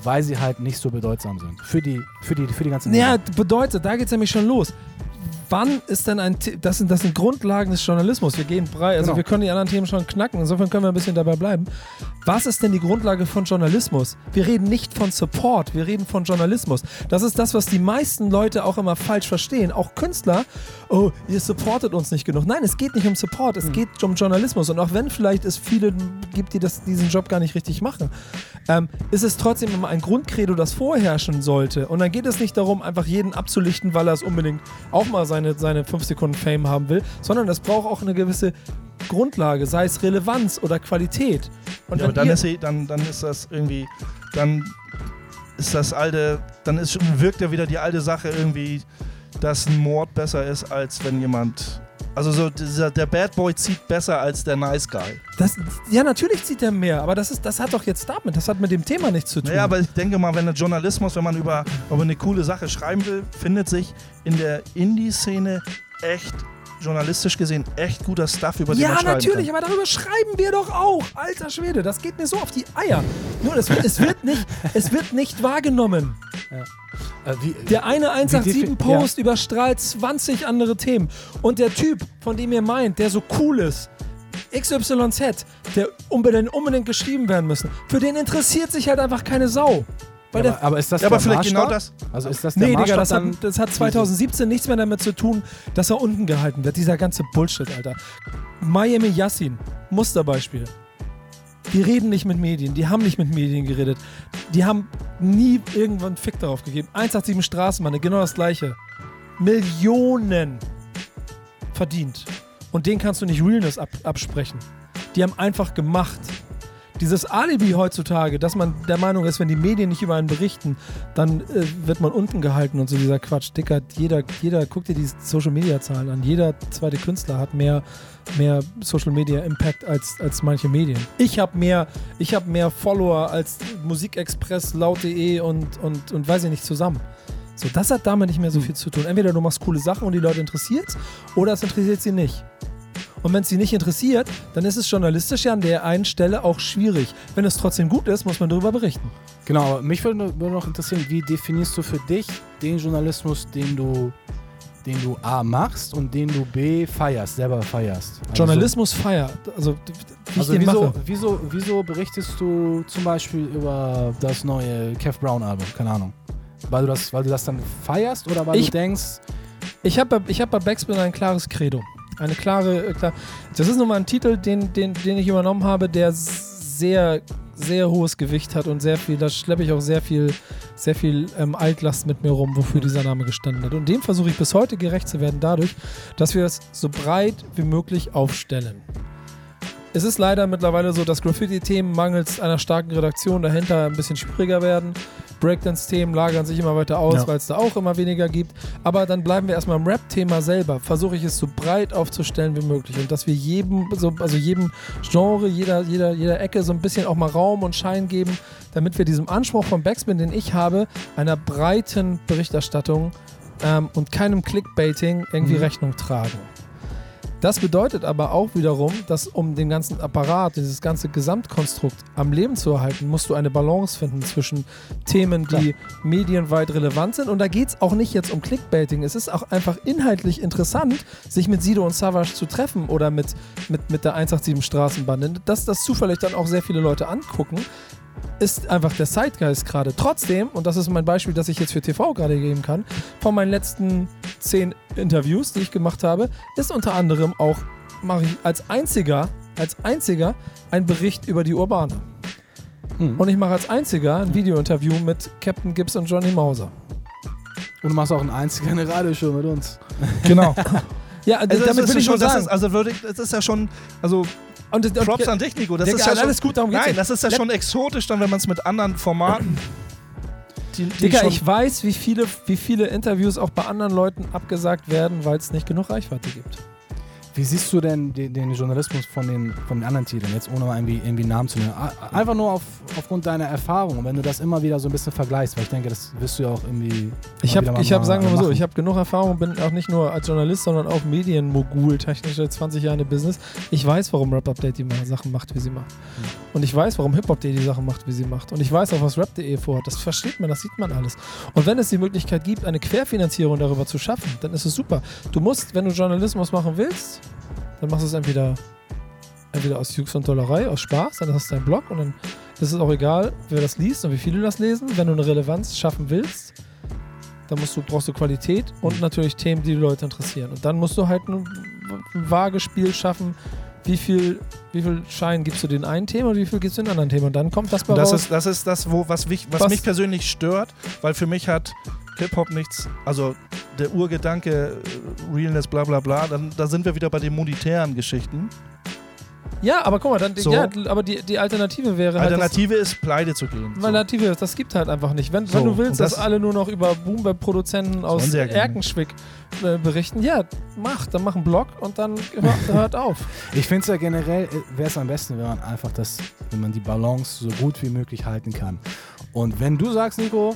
weil sie halt nicht so bedeutsam sind. Für die, für die, für die ganzen Ja, bedeutet, da geht es nämlich schon los. Wann ist denn ein The das sind, das sind Grundlagen des Journalismus. Wir gehen brei, also Genau. wir können die anderen Themen schon knacken, insofern können wir ein bisschen dabei bleiben. Was ist denn die Grundlage von Journalismus? Wir reden nicht von Support, wir reden von Journalismus. Das ist das, was die meisten Leute auch immer falsch verstehen. Auch Künstler, oh, ihr supportet uns nicht genug. Nein, es geht nicht um Support, es geht um Journalismus. Und auch wenn vielleicht es viele gibt, die das, diesen Job gar nicht richtig machen, ähm, ist es trotzdem immer ein Grundcredo, das vorherrschen sollte. Und dann geht es nicht darum, einfach jeden abzulichten, weil er es unbedingt auch mal seine, seine 5 Sekunden Fame haben will, sondern es braucht auch eine gewisse Grundlage, sei es Relevanz oder Qualität. Und Ja, dann ist, sie, dann, dann ist das irgendwie, dann ist das alte, dann ist, wirkt ja wieder die alte Sache irgendwie, dass ein Mord besser ist, als wenn jemand, also so dieser, der Bad Boy zieht besser als der Nice Guy. das, ja, natürlich zieht er mehr, aber das, ist, das hat doch jetzt damit, das hat mit dem Thema nichts zu tun. Naja, aber ich denke mal, wenn der Journalismus, wenn man über, über eine coole Sache schreiben will, findet sich in der Indie-Szene echt journalistisch gesehen echt guter Stuff, über den Ja, man schreiben natürlich, kann. aber darüber schreiben wir doch auch. Alter Schwede, das geht mir so auf die Eier. Nur, es, wird- es, wird, nicht, es wird nicht wahrgenommen. Äh, wie, Der eine Wie defi- 187-Post überstrahlt 20 andere Themen. Und der Typ, von dem ihr meint, der so cool ist, XYZ, der unbedingt, unbedingt geschrieben werden müssen, für den interessiert sich halt einfach keine Sau. Weil aber, der, aber ist das Ja, aber vielleicht genau das. Also ist das der nee, Digga, das hat, das hat 2017 nichts mehr damit zu tun, dass er unten gehalten wird. Dieser ganze Bullshit, Alter. Miami Yassin, Musterbeispiel. Die reden nicht mit Medien, die haben nicht mit Medien geredet. Die haben nie irgendwann einen Fick darauf gegeben. 187 Straßenbahn, genau das gleiche. Millionen verdient. Und denen kannst du nicht Realness ab absprechen. Die haben einfach gemacht. Dieses Alibi heutzutage, dass man der Meinung ist, wenn die Medien nicht über einen berichten, dann äh, wird man unten gehalten und so dieser Quatsch. Dicker, jeder, jeder, guck dir die Social Media Zahlen an. Jeder zweite Künstler hat mehr, mehr Social Media Impact als, als manche Medien. Ich habe mehr, ich habe mehr Follower als Musikexpress, laut.de und, und, und weiß ich nicht zusammen. So, das hat damit nicht mehr so viel zu tun. Entweder du machst coole Sachen und die Leute interessiert's, oder es interessiert sie nicht. Und wenn es sie nicht interessiert, dann ist es journalistisch ja an der einen Stelle auch schwierig. Wenn es trotzdem gut ist, muss man darüber berichten. Genau, mich würde noch interessieren, wie definierst du für dich den Journalismus, den du, den du A machst und den du B feierst, selber feierst? Also Journalismus feiert. Also, wie Also wieso, wieso, wieso berichtest du zum Beispiel über das neue Kev Brown Album? Keine Ahnung. Weil du das, weil du das dann feierst oder weil Ich- du denkst, Ich habe ich hab bei Backspin ein klares Credo. Eine klare, äh, klar. Das ist nun mal ein Titel, den, den, den ich übernommen habe, der sehr, sehr hohes Gewicht hat und sehr viel, da schleppe ich auch sehr viel, sehr viel ähm, Altlast mit mir rum, wofür dieser Name gestanden hat. Und dem versuche ich bis heute gerecht zu werden, dadurch, dass wir es so breit wie möglich aufstellen. Es ist leider mittlerweile so, dass Graffiti-Themen mangels einer starken Redaktion dahinter ein bisschen schwieriger werden. Breakdance-Themen lagern sich immer weiter aus, Ja. weil es da auch immer weniger gibt. Aber dann bleiben wir erstmal im Rap-Thema selber. Versuche ich es so breit aufzustellen wie möglich und dass wir jedem, so, also jedem Genre, jeder, jeder, jeder Ecke so ein bisschen auch mal Raum und Schein geben, damit wir diesem Anspruch von Backspin, den ich habe, einer breiten Berichterstattung ähm, und keinem Clickbaiting irgendwie Mhm. Rechnung tragen. Das bedeutet aber auch wiederum, dass um den ganzen Apparat, dieses ganze Gesamtkonstrukt am Leben zu erhalten, musst du eine Balance finden zwischen Themen, die medienweit relevant sind. Und da geht es auch nicht jetzt um Clickbaiting. Es ist auch einfach inhaltlich interessant, sich mit Sido und Savage zu treffen oder mit, mit, mit der 187 Straßenbahn. Dass das zufällig dann auch sehr viele Leute angucken, ist einfach der Zeitgeist gerade. Trotzdem, und das ist mein Beispiel, das ich jetzt für TV gerade geben kann, von meinen letzten zehn Interviews, die ich gemacht habe, ist unter anderem auch, mache ich als einziger, als einziger ein Bericht über die Urbane. hm. Und ich mache als einziger ein Videointerview mit Captain Gibbs und Johnny Mauser. und du machst auch ein einziger eine Radioshow mit uns. Genau. Ja, Also, damit das will ist ich schon, sagen. ist, also würde ich, das ist ja schon, also und, und, Props an dich, Nico. Das ist ja schon, alles gut, darum geht's Nein, das ist ja schon exotisch, dann, wenn man es mit anderen Formaten. Die, die Digga, ich weiß, wie viele, wie viele Interviews auch bei anderen Leuten abgesagt werden, weil es nicht genug Reichweite gibt. Wie siehst du denn den, den Journalismus von den, von den anderen Titeln, jetzt ohne mal irgendwie, irgendwie Namen zu nennen? Einfach nur auf, aufgrund deiner Erfahrung und wenn du das immer wieder so ein bisschen vergleichst, weil ich denke, das wirst du ja auch irgendwie. Ich habe, ich hab, sagen wir mal so, ich habe genug Erfahrung, bin auch nicht nur als Journalist, sondern auch Medienmogul, technisch seit 20 Jahren im Business. Ich weiß, warum Rap Update die Sachen macht, wie sie macht. Und ich weiß, warum Hip Hop.de die Sachen macht, wie sie macht. Und ich weiß auch, was Rap.de vorhat. Das versteht man, das sieht man alles. Und wenn es die Möglichkeit gibt, eine Querfinanzierung darüber zu schaffen, dann ist es super. Du musst, wenn du Journalismus machen willst, dann machst du es entweder, entweder aus Jux und Dollerei, aus Spaß, dann hast du deinen Blog und dann ist es auch egal, wer das liest und wie viele das lesen. Wenn du eine Relevanz schaffen willst, dann musst du, brauchst du Qualität und natürlich Themen, die die Leute interessieren. Und dann musst du halt ein, ein vages Spiel schaffen, wie viel, wie viel Schein gibst du den einen Thema und wie viel gibst du den anderen Thema. Und dann kommt das bei Und das raus. ist, das ist das, wo, was, mich, was, Was- mich persönlich stört, weil für mich hat Hip-Hop nichts, also der Urgedanke, äh, Realness, bla bla bla, dann, da sind wir wieder bei den monetären Geschichten. ja, aber guck mal, dann, So. ja, aber die, die Alternative wäre halt. Alternative ist, pleite zu gehen. Das, Alternative, das gibt halt einfach nicht. Wenn, So, wenn du willst, das- dass alle nur noch über Boom-Produzenten aus ja. Erkenschwick äh, berichten, ja, mach, dann mach einen Blog und dann hör, hört auf. Ich finde es ja generell, wäre es am besten, wenn man einfach das, wenn man die Balance so gut wie möglich halten kann. Und wenn du sagst, Nico,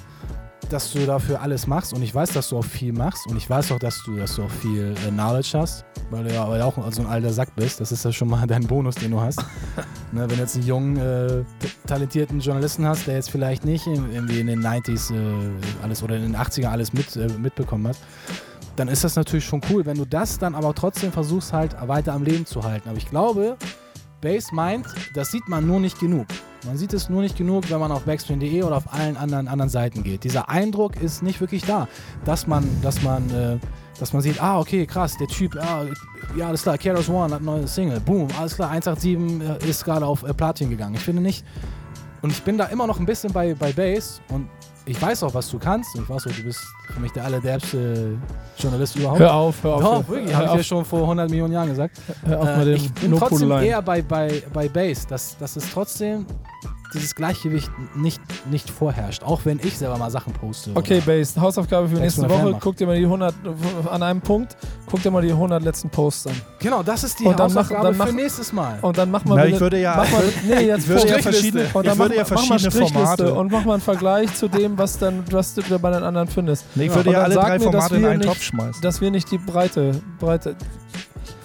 dass du dafür alles machst und ich weiß, dass du auch viel machst und ich weiß auch, dass du, dass du auch viel äh, Knowledge hast, weil du ja weil du auch so ein alter Sack bist. Das ist ja schon mal dein Bonus, den du hast. ne, wenn du jetzt einen jungen, äh, talentierten Journalisten hast, der jetzt vielleicht nicht in- irgendwie in den 90s äh, alles oder in den 80er alles mit, äh, mitbekommen hat, dann ist das natürlich schon cool. Wenn du das dann aber trotzdem versuchst halt weiter am Leben zu halten. Aber ich glaube, Base meint, das sieht man nur nicht genug. Man sieht es nur nicht genug, wenn man auf backspin.de oder auf allen anderen, anderen Seiten geht. Dieser Eindruck ist nicht wirklich da, dass man, dass man, äh, dass man sieht, ah, okay, krass, der Typ, ah, ja, alles klar, Keros One hat eine neue Single, boom, alles klar, 187 äh, ist gerade auf äh, Platin gegangen. Ich finde nicht, und ich bin da immer noch ein bisschen bei, bei Bass und ich weiß auch, was du kannst. Und ich weiß auch, du bist für mich der allerderbste Journalist überhaupt. Hör auf, hör auf. Doch, wirklich, habe ich ja schon vor 100 Millionen Jahren gesagt. hör auf Äh, mit ich bin trotzdem eher bei, bei, bei Bass, dass, dass es trotzdem dieses Gleichgewicht nicht, nicht vorherrscht. Auch wenn ich selber mal Sachen poste. Okay, Base, Hausaufgabe für nächste Woche. Guck dir mal die 100, an einem Punkt, guck dir mal die 100 letzten Posts an. Genau, das ist die Und dann mach- Hausaufgabe dann mach- für nächstes Mal. Und dann mach mal Na, bitte- ich würde ja- mach mal, nee, jetzt Ich würde ja verschiedene, Und dann ich würde ja mach, mal verschiedene Strichliste Formate. und mach mal einen Vergleich zu dem, was, dann, was du bei den anderen findest. Nee, ich Ja, würde und ja dann alle sag drei mir, dass Formate in wir einen nicht- Topf schmeißen. Dass wir nicht die Breite, Breite.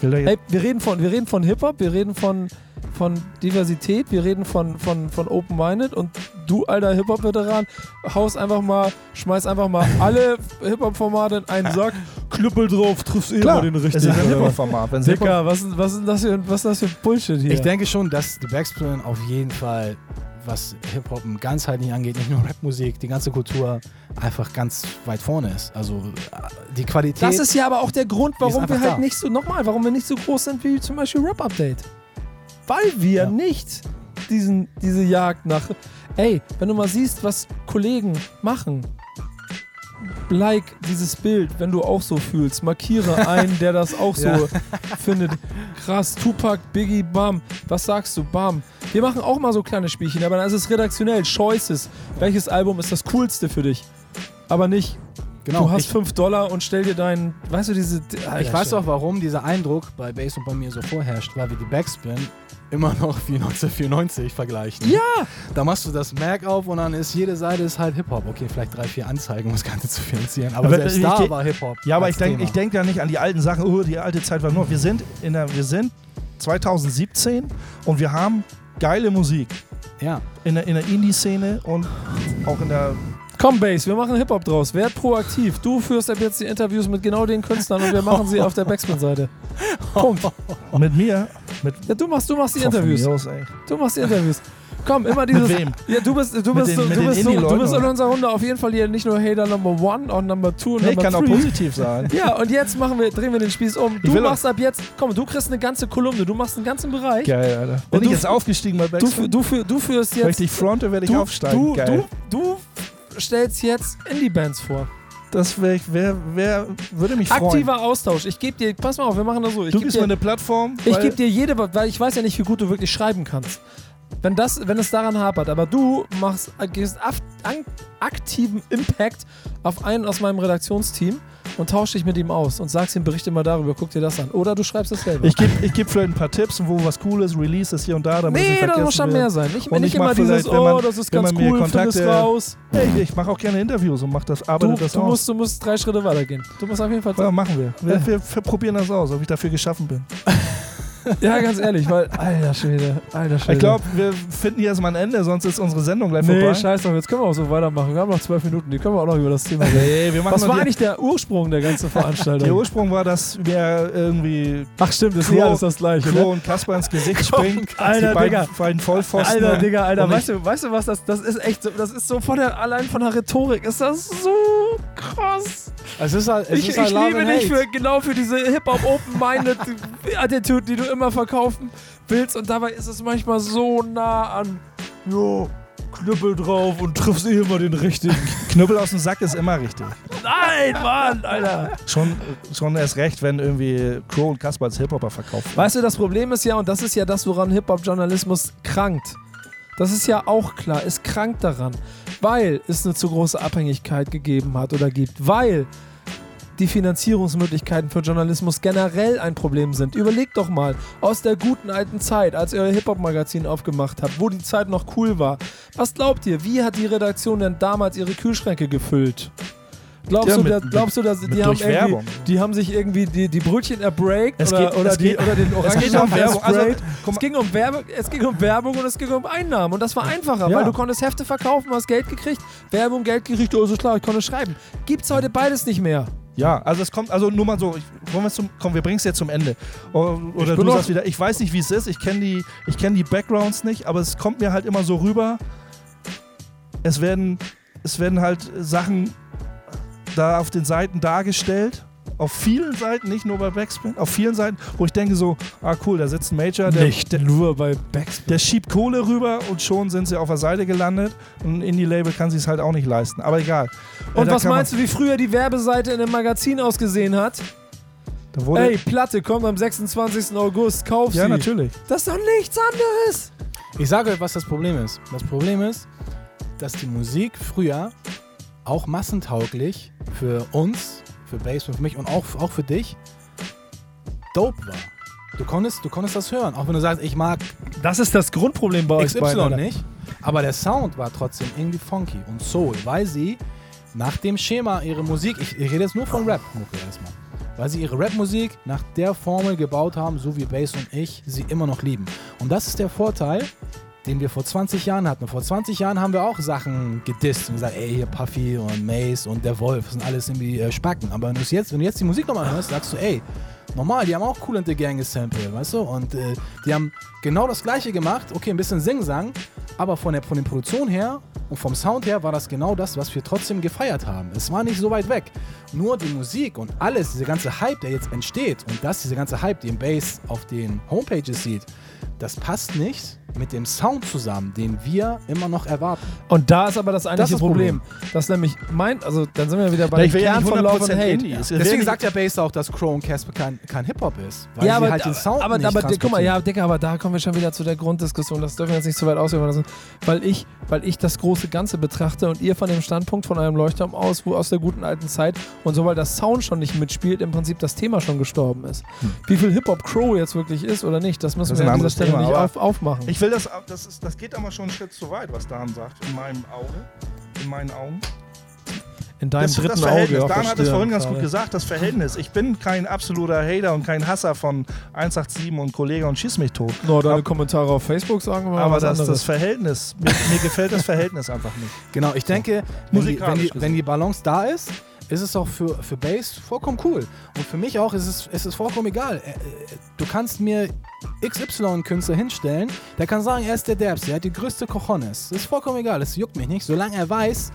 Hey, wir reden von, wir reden von Hip-Hop, wir reden von, von Diversität, wir reden von, von, von Open-Minded und du, alter Hip-Hop-Veteran, haust einfach mal, schmeiß einfach mal alle Hip-Hop-Formate in einen Sack, knüppel drauf, triffst eh Klar, mal den richtigen. ist ein? Hip-Hop-Format. Dicker, was, ist- was, ist das für, was ist das für Bullshit hier? Ich denke schon, dass die Backspin auf jeden Fall, was Hip-Hop ganzheitlich angeht, nicht nur Rapmusik, die ganze Kultur einfach ganz weit vorne ist. Also äh, die Qualität. das ist ja aber auch der Grund, warum wir halt da. nicht so, nochmal, warum wir nicht so groß sind wie zum Beispiel Rap Update. Weil wir Ja. nicht diesen, diese Jagd nach. Ey, wenn du mal siehst, was Kollegen machen, like dieses Bild, wenn du auch so fühlst. Markiere einen, der das auch so Ja. findet. Krass, Tupac, Biggie, Bam. Was sagst du? Bam. Wir machen auch mal so kleine Spielchen, aber dann ist es redaktionell. Choices. Welches Album ist das coolste für dich? Aber nicht, genau. du hast ich, 5 Dollar und stell dir deinen, weißt du, diese. ich weiß auch, warum dieser Eindruck bei Bass und bei mir so vorherrscht, weil wir die Backspin immer noch wie 1994 vergleichen. Ja! Da machst du das Mac auf und dann ist jede Seite ist halt Hip-Hop. Okay, vielleicht drei, vier Anzeigen, um das Ganze zu finanzieren. Aber, Aber selbst da war Hip-Hop. Ja, aber ich denke ich denk da nicht an die alten Sachen, oh, die alte Zeit war nur. Wir sind in der, wir sind 2017 und wir haben geile Musik Ja. in der, in der Indie-Szene und auch in der. Komm, Base, wir machen Hip-Hop draus. Werd proaktiv. Du führst ab jetzt die Interviews mit genau den Künstlern und wir machen sie auf der Backspin-Seite. Punkt. Mit mir, mit Ja, du machst, du machst die Interviews. aus. Du machst die Interviews. Komm, immer dieses. Mit wem? Ja, du bist, du bist, den- du bist, so, du bist in unserer Runde auf jeden Fall hier nicht nur Hater Number One, auch Number Two und Nee, Number kann auch Three. positiv sein. Ja, und jetzt machen wir, drehen wir den Spieß um. Du machst ab jetzt, komm, du kriegst eine ganze Kolumne, du machst einen ganzen Bereich. Geil, Alter. Bin Und ich du- jetzt aufgestiegen bei Du, Backspin? fü- du, fü- du führst ich jetzt. dich fronte, werde ich Du, aufsteigen. du, Geil. du, du stellst jetzt Indie-Bands vor. Das wär, ich- wär, wär, würde mich freuen. Aktiver Austausch. Ich gebe dir, pass mal auf, wir machen das so. Ich du gibst dir, mir eine Plattform. Ich gebe dir jede, weil ich weiß ja nicht, wie gut du wirklich schreiben kannst. Wenn, das, wenn es daran hapert, aber du machst, an, aktiven Impact auf einen aus meinem Redaktionsteam und tausch dich mit ihm aus und sagst ihm, berichte mal darüber, guck dir das an. Oder du schreibst es selber. Ich gebe ich geb vielleicht ein paar Tipps, wo was Cooles, Releases hier und da, damit nee, das muss schon mehr sein. Nicht, Und nicht immer dieses, man- oh, das ist ganz cool, find es Kontakte- raus. Hey, ich mache auch gerne Interviews und mach das, Du, arbeite das du, aus. musst, du musst drei Schritte weitergehen. Du musst auf jeden Fall... ja, machen wir. Wir, wir, wir probieren das aus, ob ich dafür geschaffen bin. Ja, ganz ehrlich, weil... Alter Schwede, alter Schwede. Ich glaube, wir finden hier erstmal ein Ende, sonst ist unsere Sendung gleich Nee, vorbei. scheiß drauf, jetzt können wir auch so weitermachen. Wir haben noch zwölf Minuten, die können wir auch noch über das Thema reden. Nee, wir machen Was war eigentlich der Ursprung der ganzen Veranstaltung? Der Ursprung war, dass wir irgendwie Ach stimmt, das ist Klo- alles das gleiche, Klo ne? und Kasper ins Gesicht springen. Alter, die beiden, Digga. beiden Vollpfosten. Alter, Digga, Alter, weißt du, weißt du was, das, das ist echt so, das ist so von der, allein von der Rhetorik ist das so krass. Es ist halt, es Ich, ist halt ich liebe dich für, genau für diese Hip-Hop Open-Minded Attitude, die du immer verkaufen willst und dabei ist es manchmal so nah an, jo, Knüppel drauf und triffst eh immer den richtigen. Knüppel aus dem Sack ist immer richtig. Nein, Mann, Alter. Schon, schon erst recht, wenn irgendwie Crow und Kasper als Hip-Hopper verkauft werden. Weißt du, das Problem ist ja, und das ist ja das, woran Hip-Hop-Journalismus krankt. Das ist ja auch klar, es krankt daran, weil es eine zu große Abhängigkeit gegeben hat oder gibt, weil die Finanzierungsmöglichkeiten für Journalismus generell ein Problem sind. Überlegt doch mal, aus der guten alten Zeit, als ihr euer Hip-Hop-Magazin aufgemacht habt, wo die Zeit noch cool war. Was glaubt ihr, wie hat die Redaktion denn damals ihre Kühlschränke gefüllt? Glaubst, Ja, du, mit- dass, glaubst du, dass die, haben Werbung. die haben sich irgendwie die, die Brötchen erbreakt oder, geht- oder, es die, geht- oder den um Werbung. Also, es, ging um Werbe, es ging um Werbung und es ging um Einnahmen. Und das war einfacher, Ja. weil du konntest Hefte verkaufen, hast Geld gekriegt, Werbung, Geld gekriegt, oh, ist klar, ich konnte schreiben. Gibt's heute beides nicht mehr. Ja, also es kommt, also nur mal so, ich, wollen wir zum, komm, wir bringen es jetzt zum Ende. Oder du sagst wieder, ich weiß nicht, wie es ist, ich kenne die, ich kenn die Backgrounds nicht, aber es kommt mir halt immer so rüber, es werden, es werden halt Sachen da auf den Seiten dargestellt, auf vielen Seiten, nicht nur bei Backspin, auf vielen Seiten, wo ich denke so, ah cool, da sitzt ein Major, der, der, nur bei Backspin. der schiebt Kohle rüber und schon sind sie auf der Seite gelandet und ein Indie-Label kann sich es halt auch nicht leisten, aber egal. Und da was meinst du, wie früher die Werbeseite in einem Magazin ausgesehen hat? Da wurde, Ey, Platte kommt am 26. August, kauf ja, sie. natürlich. Das ist doch nichts anderes. Ich sage euch, was das Problem ist. Das Problem ist, dass die Musik früher auch massentauglich für uns, für Bass und für mich und auch, auch für dich dope war. Du konntest, du konntest das hören, auch wenn du sagst, ich mag Das ist das Grundproblem bei euch XY beiden. Alter. nicht, aber der Sound war trotzdem irgendwie funky und soul, weil sie nach dem Schema ihre Musik, ich, ich rede jetzt nur von Rap-Mucke erstmal, weil sie ihre Rap-Musik nach der Formel gebaut haben, so wie Bass und ich sie immer noch lieben. Und das ist der Vorteil, den wir vor 20 Jahren hatten. Vor 20 Jahren haben wir auch Sachen gedisst und gesagt, ey, hier Puffy und Mace und der Wolf, das sind alles irgendwie äh, Spacken. Aber wenn, jetzt, wenn du jetzt die Musik nochmal hörst, sagst du, ey, normal, die haben auch Cool and the Gang gesampelt, weißt du? Und äh, die haben genau das gleiche gemacht, okay, ein bisschen Sing-Sang, aber von der, von der Produktion her und vom Sound her war das genau das, was wir trotzdem gefeiert haben. Es war nicht so weit weg. Nur die Musik und alles, dieser ganze Hype, der jetzt entsteht und das, dieser ganze Hype, den Bass auf den Homepages sieht, das passt nicht mit dem Sound zusammen, den wir immer noch erwarten. Und da ist aber das eigentliche das Problem. Das nämlich mein, also dann sind wir wieder bei dem ja Kern von Love and 100% Hate. Indie. Deswegen sagt der Bass auch, dass Crow und Casper kein, kein Hip-Hop ist. Weil ja, sie aber, halt den Sound aber, nicht aber guck mal, ja. Dicker, aber da kommen wir schon wieder zu der Grunddiskussion. Das dürfen wir jetzt nicht zu weit ausführen lassen, weil ich, weil ich das große Ganze betrachte und ihr von dem Standpunkt von einem Leuchtturm aus, wo aus der guten alten Zeit und so, weil das Sound schon nicht mitspielt, im Prinzip das Thema schon gestorben ist. Wie viel Hip-Hop Crow jetzt wirklich ist oder nicht, das müssen Hm. Das wir an dieser Stelle Thema, nicht auf, aufmachen. Ich will das, das, ist, das geht aber schon einen Schritt zu weit, was Dan sagt, in meinem Auge. In meinen Augen. In deinem Das, dritten das Verhältnis. Auge. Dan hat es vorhin ganz gerade. gut gesagt, das Verhältnis. Ich bin kein absoluter Hater und kein Hasser von 187 und Kollege und Schieß mich tot. No, deine Kommentare auf Facebook sagen wir mal Aber was das, anderes. das Verhältnis, mir, mir gefällt das Verhältnis einfach nicht. Genau, ich denke, wenn die, wenn, die, wenn die Balance da ist, ist es auch für, für Bass vollkommen cool. Und für mich auch ist es, ist es vollkommen egal. Äh, äh, Du kannst mir XY-Künstler hinstellen, der kann sagen, er ist der Derbste, er hat die größte Cojones. Das ist vollkommen egal, das juckt mich nicht, solange er weiß,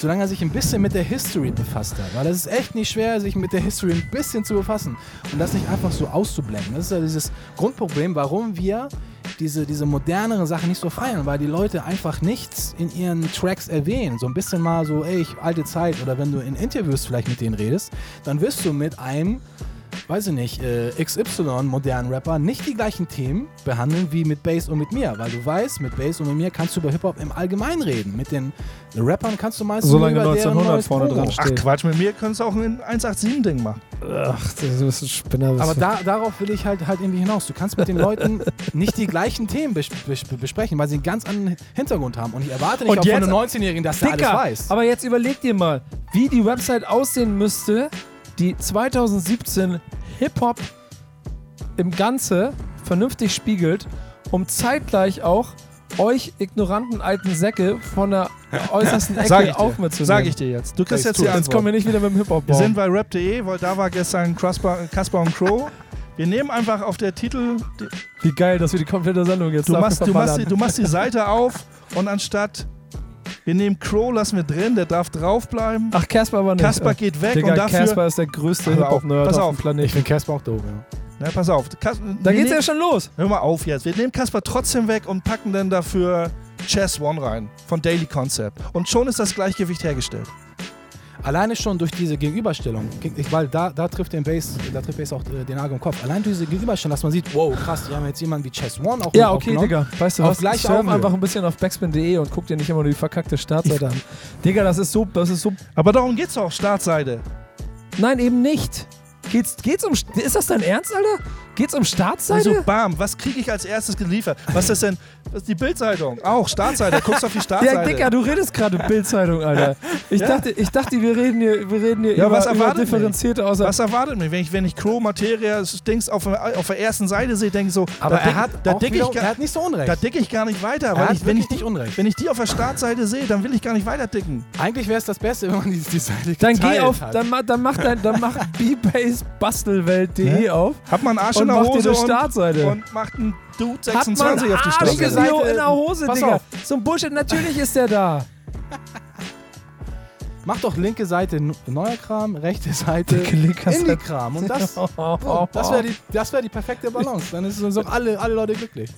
solange er sich ein bisschen mit der History befasst hat. Weil es ist echt nicht schwer, sich mit der History ein bisschen zu befassen und das nicht einfach so auszublenden. Das ist ja dieses Grundproblem, warum wir diese, diese moderneren Sachen nicht so feiern, weil die Leute einfach nichts in ihren Tracks erwähnen. So ein bisschen mal so, ey, alte Zeit. Oder wenn du in Interviews vielleicht mit denen redest, dann wirst du mit einem weiß ich nicht, äh, XY, modernen Rapper, nicht die gleichen Themen behandeln wie mit Bass und mit mir. Weil du weißt, mit Bass und mit mir kannst du über Hip-Hop im Allgemeinen reden. Mit den Rappern kannst du meistens Solange nur über deren 1900 neues vorne dran steht. Ach Quatsch, mit mir könntest du auch ein 187-Ding machen. Ach, das ist ein Spinner. Aber da, darauf will ich halt, halt irgendwie hinaus. Du kannst mit den Leuten nicht die gleichen Themen bes bes besprechen, weil sie einen ganz anderen Hintergrund haben. Und ich erwarte nicht Und auch von einem 19-Jährigen, dass er alles Dicker, weiß. aber jetzt überleg dir mal, wie die Website aussehen müsste, die 2017 Hip-Hop im Ganze vernünftig spiegelt, um zeitgleich auch euch ignoranten alten Säcke von der äußersten Ecke auch mitzunehmen. Sag ich dir jetzt. Du kriegst jetzt die. Jetzt kommen wir nicht wieder mit dem Hip-Hop Wir sind bei rap.de, weil da war gestern Kaspar und Crow. Wir nehmen einfach auf der Titel, Wie geil, dass wir die komplette Sendung jetzt du machst, du, machst die, verballern. du machst die Seite auf und anstatt, wir nehmen Crow, lassen wir drin, der darf draufbleiben. Ach, Casper war nicht. Kaspar Äh, geht weg Digga, und dafür, Casper ist der größte auf, Hip-Hop-Nerd pass auf auf. dem ich Planeten. finde Casper auch doof, ja. na, pass auf, Kas, Da geht's ja schon los. Hör mal auf jetzt. Wir nehmen Kaspar trotzdem weg und packen dann dafür Chess One rein von Daily Concept. Und schon ist das Gleichgewicht hergestellt. Alleine schon durch diese Gegenüberstellung, ich, weil da, da trifft den Bass, da trifft Bass auch äh, den Nagel im Kopf. Allein durch diese Gegenüberstellung, dass man sieht, wow, krass, die haben jetzt jemanden wie Chess One auch Ja, okay. Digga. Weißt du Auf was? Surf Augenhöhe. einfach ein bisschen auf backspin.de und guck dir nicht immer nur die verkackte Startseite an. Digga, das ist so, das ist so. Aber darum geht's doch, Startseite. Nein, eben nicht. Geht's, geht's um. Ist das dein Ernst, Alter? Geht's um Startseite? Also bam, was kriege ich als erstes geliefert? Was ist das denn? Das ist die Bildzeitung. Auch Startseite. Guckst auf die Startseite. ja, Dicker, du redest gerade Bildzeitung, Alter. Ich, Ja. dachte, ich dachte, wir reden hier, wir reden hier Ja, über, was über erwartet differenzierte Außer. Was erwartet mich, wenn ich, wenn ich Crow Materia Dings auf, der- auf der ersten Seite sehe, denke ich so, Aber da er dick- hat, da dick ich er hat nicht so unrecht. da dick ich gar nicht weiter, er weil hat ich, wenn ich die, nicht unrecht. wenn ich die auf der Startseite sehe, dann will ich gar nicht weiter dicken. Eigentlich wäre es das Beste, wenn man die, die Seite Dann geh auf, hat. dann, dann mach dein, dann mach bbasebastelwelt.de Ja. auf Hat man einen Arsch und in der Hose und, Startseite. und macht einen Dude Hat man 26 auf die Startseite. Seite. der- in der Hose, Pass Digga. auf. So ein Bullshit, natürlich ist der da. Mach doch linke Seite neuer Kram, rechte Seite Indie-Kram. Und das, das wäre die, das wär die perfekte Balance. Dann ist uns auch alle, alle Leute glücklich.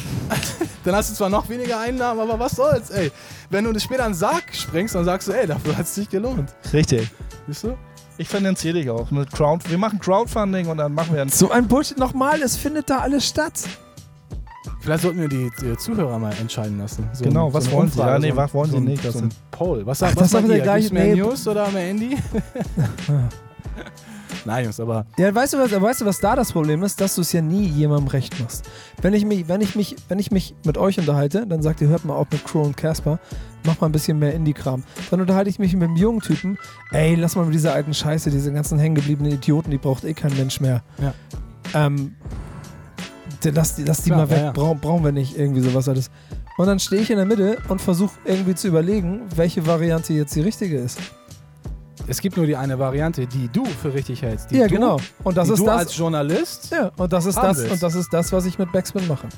dann hast du zwar noch weniger Einnahmen, aber was soll's, ey. Wenn du später einen Sarg springst, dann sagst du, ey, dafür hat's sich gelohnt. Richtig. Siehst du? Ich finanziere dich auch mit Crowd. Wir machen Crowdfunding und dann machen wir ein So ein Bullshit nochmal, es findet da alles statt. Vielleicht sollten wir die, die Zuhörer mal entscheiden lassen. So Genau, ein- was eine wollen sie? Umfrage, Ja, nee, so was wollen sie so nicht? Das So ein Poll. Was, Ach, was das ist sagt ihr? Gibt's mehr nee. News oder mehr Indie? Nein, Jungs, aber Ja, weißt du, was, weißt du, was da das Problem ist? Dass du es ja nie jemandem recht machst. Wenn ich, mich, wenn, ich mich, wenn ich mich mit euch unterhalte, dann sagt ihr, hört mal auf mit Crow und Casper, mach mal ein bisschen mehr Indie-Kram. Dann unterhalte ich mich mit einem jungen Typen, ey, lass mal mit dieser alten Scheiße, diese ganzen hängengebliebenen Idioten, die braucht eh kein Mensch mehr. Ja. Ähm, lass die, lass die Klar, mal weg, ja, ja. Brau, brauchen wir nicht irgendwie sowas alles. Und dann stehe ich in der Mitte und versuche irgendwie zu überlegen, welche Variante jetzt die richtige ist. Es gibt nur die eine Variante, die du für richtig hältst. Die ja, du, genau. Und das ist du das. als Journalist Ja, und das ist das, und das ist das, was ich mit Backspin mache.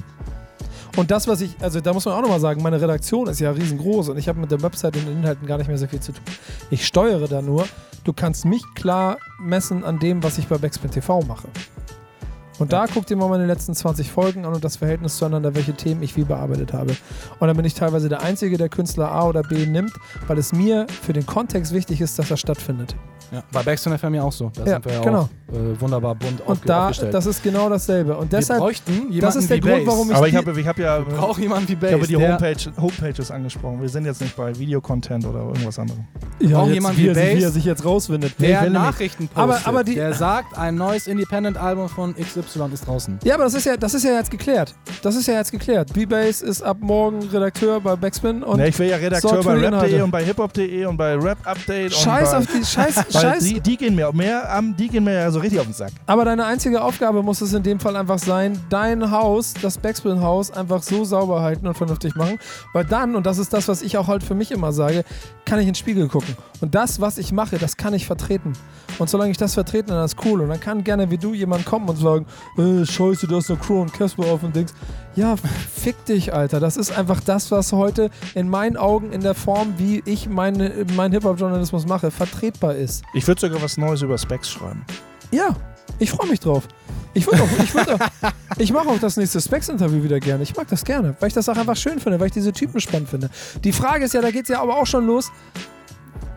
Und das, was ich, also da muss man auch nochmal sagen, meine Redaktion ist ja riesengroß und ich habe mit der Website und den Inhalten gar nicht mehr so viel zu tun. Ich steuere da nur. Du kannst mich klar messen an dem, was ich bei Backspin TV mache. Und da guck dir mal meine letzten 20 Folgen an und das Verhältnis zueinander, welche Themen ich wie bearbeitet habe. Und dann bin ich teilweise der Einzige, der Künstler A oder B nimmt, weil es mir für den Kontext wichtig ist, dass er stattfindet. Ja, bei Backstone FM ja auch so. Da Ja, sind wir ja genau. auch äh, wunderbar bunt Und da, aufgestellt. das ist genau dasselbe. Und wir deshalb, bräuchten jemanden das ist der wie Grund, Base. warum ich Aber ich habe ich hab ja Wir brauchen jemanden wie ich Base. habe die der- Homepage, Homepages angesprochen. Wir sind jetzt nicht bei Videocontent oder irgendwas anderem. ja, brauchen jetzt, jemanden wie, wie sich, wie Base, er sich jetzt rauswindet. Der Ich nämlich- Nachrichten postet, Aber- aber die- der sagt, ein neues Independent-Album von XY ist draußen. Ja, aber das ist ja, das ist ja jetzt geklärt. Das ist ja jetzt geklärt. B-Base ist ab morgen Redakteur bei Backspin und Ne, ich wäre ja Redakteur bei rap.de und bei hiphop.de und bei Rap Update Scheiß und auf die Scheiß, Scheiß. die, die gehen mir mehr am, die gehen mir ja so richtig auf den Sack. Aber deine einzige Aufgabe muss es in dem Fall einfach sein, dein Haus, das Backspin-Haus, einfach so sauber halten und vernünftig machen. Weil dann, und das ist das, was ich auch halt für mich immer sage, kann ich in den Spiegel gucken. Und das, was ich mache, das kann ich vertreten. Und solange ich das vertreten, dann ist cool. Und dann kann gerne wie du jemand kommen und sagen, äh, scheiße, du hast noch Crow und Casper auf und Dings. Ja, fick dich, Alter. Das ist einfach das, was heute in meinen Augen in der Form, wie ich meine, meinen Hip-Hop-Journalismus mache, vertretbar ist. Ich würde sogar was Neues über Specs schreiben. Ja, ich freue mich drauf. Ich würde auch, ich würde auch, ich mache auch das nächste Specs-Interview wieder gerne. Ich mag das gerne, weil ich das auch einfach schön finde, weil ich diese Typen spannend finde. Die Frage ist ja, da geht es ja aber auch schon los.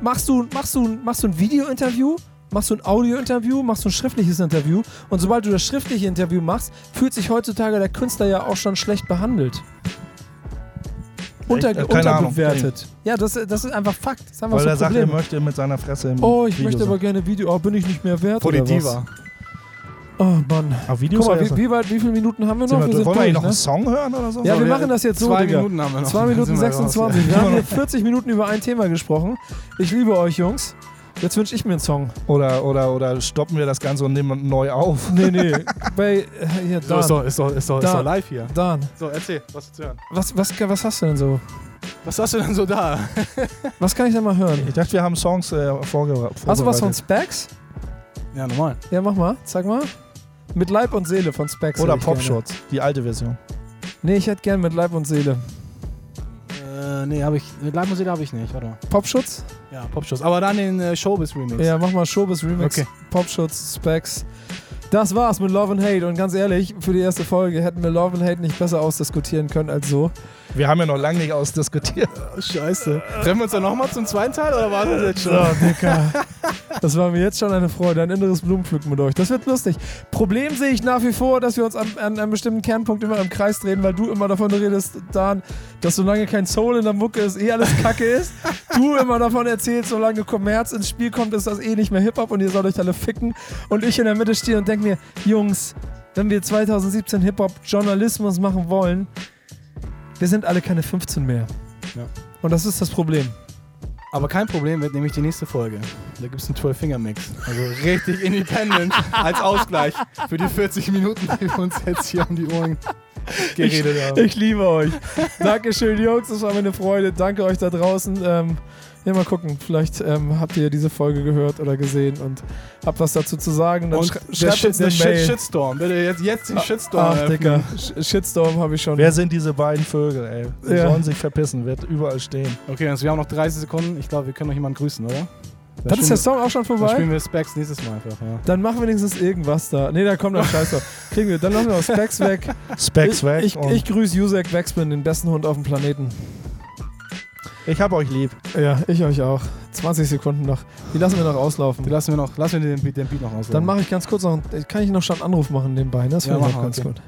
Machst du, machst du, machst du ein Video-Interview? Machst du ein Audio-Interview? Machst du ein schriftliches Interview? Und sobald du das schriftliche Interview machst, fühlt sich heutzutage der Künstler ja auch schon schlecht behandelt. Unter? Äh, keine Ahnung. unterbewertet. Ja, das, das ist einfach Fakt. Das ist einfach Weil so er sagt, er möchte mit seiner Fresse im Oh, ich Video möchte aber sein. gerne Video. Oh, bin ich nicht mehr wert? oder was? Oh Mann. Aber Videos Guck mal, wie, ja wie, weit, wie viele Minuten haben wir noch? Sind wir, wollen wir noch einen ne? Song hören oder so? Ja, wir wir- machen das jetzt so, Zwei Digga. Minuten haben wir noch. 2 Dann Minuten sind wir raus, 26. Wir haben hier 40 Minuten über ein Thema gesprochen. Ich liebe euch, Jungs. Jetzt wünsche ich mir einen Song. Oder, oder, oder stoppen wir das Ganze und nehmen neu auf? Nee, nee. Bei, äh, hier, So, ist Dan. doch, ist doch, ist doch, ist doch live hier. Dan. So, erzähl, was zu hören. Was, was, was hast du denn so? Was hast du denn so da? Was kann ich denn mal hören? Ich dachte, wir haben Songs äh, vorge Hast du was von vorbereitet. Specs? Ja, normal. Ja, mach mal. Zeig mal. Mit Leib und Seele von Specs. Oder. Popshots, die alte Version. Nee, ich hätte gern mit Leib und Seele. Äh, nee, habe ich. Live-Musik habe ich nicht, warte. Popschutz? Ja, Popschuss. Aber dann den äh, Showbiz-Remix. Ja, mach mal Showbiz Remix. Okay. Popschutz, Specs. Das war's mit Love and Hate. Und ganz ehrlich, für die erste Folge hätten wir Love and Hate nicht besser ausdiskutieren können als so. Wir haben ja noch lange nicht ausdiskutiert. Scheiße. Treffen wir uns dann nochmal zum zweiten Teil oder war das jetzt schon? Dicker. Das war mir jetzt schon eine Freude, ein inneres Blumenpflücken mit euch. Das wird lustig. Problem sehe ich nach wie vor, dass wir uns an, an einem bestimmten Kernpunkt immer im Kreis drehen, weil du immer davon redest, Dan, dass solange kein Soul in der Mucke ist, eh alles Kacke ist. Du immer davon erzählst, solange Kommerz ins Spiel kommt, ist das eh nicht mehr Hip-Hop und ihr sollt euch alle ficken. Und ich in der Mitte stehe und denke mir, Jungs, wenn wir 2017 Hip-Hop-Journalismus machen wollen, wir sind alle keine 15 mehr. Ja. Und das ist das Problem. Aber kein Problem wird nämlich die nächste Folge. Da gibt es einen 12-Finger-Mix. Also richtig independent als Ausgleich für die 40 Minuten, die wir uns jetzt hier um die Ohren geredet haben. Ich liebe euch. Dankeschön, Jungs. Das war mir eine Freude. Danke euch da draußen. Ähm, ja, mal gucken. Vielleicht ähm, habt ihr diese Folge gehört oder gesehen und habt was dazu zu sagen. Dann Und schreibt uns eine Shit, Mail. Shitstorm. Bitte jetzt, jetzt den Shitstorm. Ach. Digga. Sh- Shitstorm habe ich schon. Wer sind diese beiden Vögel, ey? Sie Ja. sollen sich verpissen, wird überall stehen. Okay, also wir haben noch 30 Sekunden. Ich glaube, wir können noch jemanden grüßen, oder? das ist der Song auch schon Dann vorbei? spielen wir Specs nächstes Mal einfach, ja. Dann machen wir wenigstens irgendwas da. Nee, da kommt noch Scheiße. Kriegen wir. Dann lassen wir auch Specs weg. Specs ich, weg. Ich, ich grüße Jusek Waxman, den besten Hund auf dem Planeten. Ich hab euch lieb. Ja, ich euch auch. 20 Sekunden noch. Die lassen wir noch Die auslaufen. lassen wir noch, lassen wir den, Beat- den Beat noch aus. Dann mache ich ganz kurz noch, einen- kann ich noch schon einen Anruf machen nebenbei, ne? Das Ja, finde ich mach auch ganz okay. gut.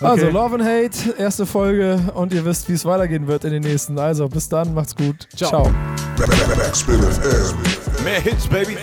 Also, Love and Hate, erste Folge und ihr wisst, wie es weitergehen wird in den nächsten. Also, bis dann, macht's gut. Ciao. Ciao. Mehr Hits, baby.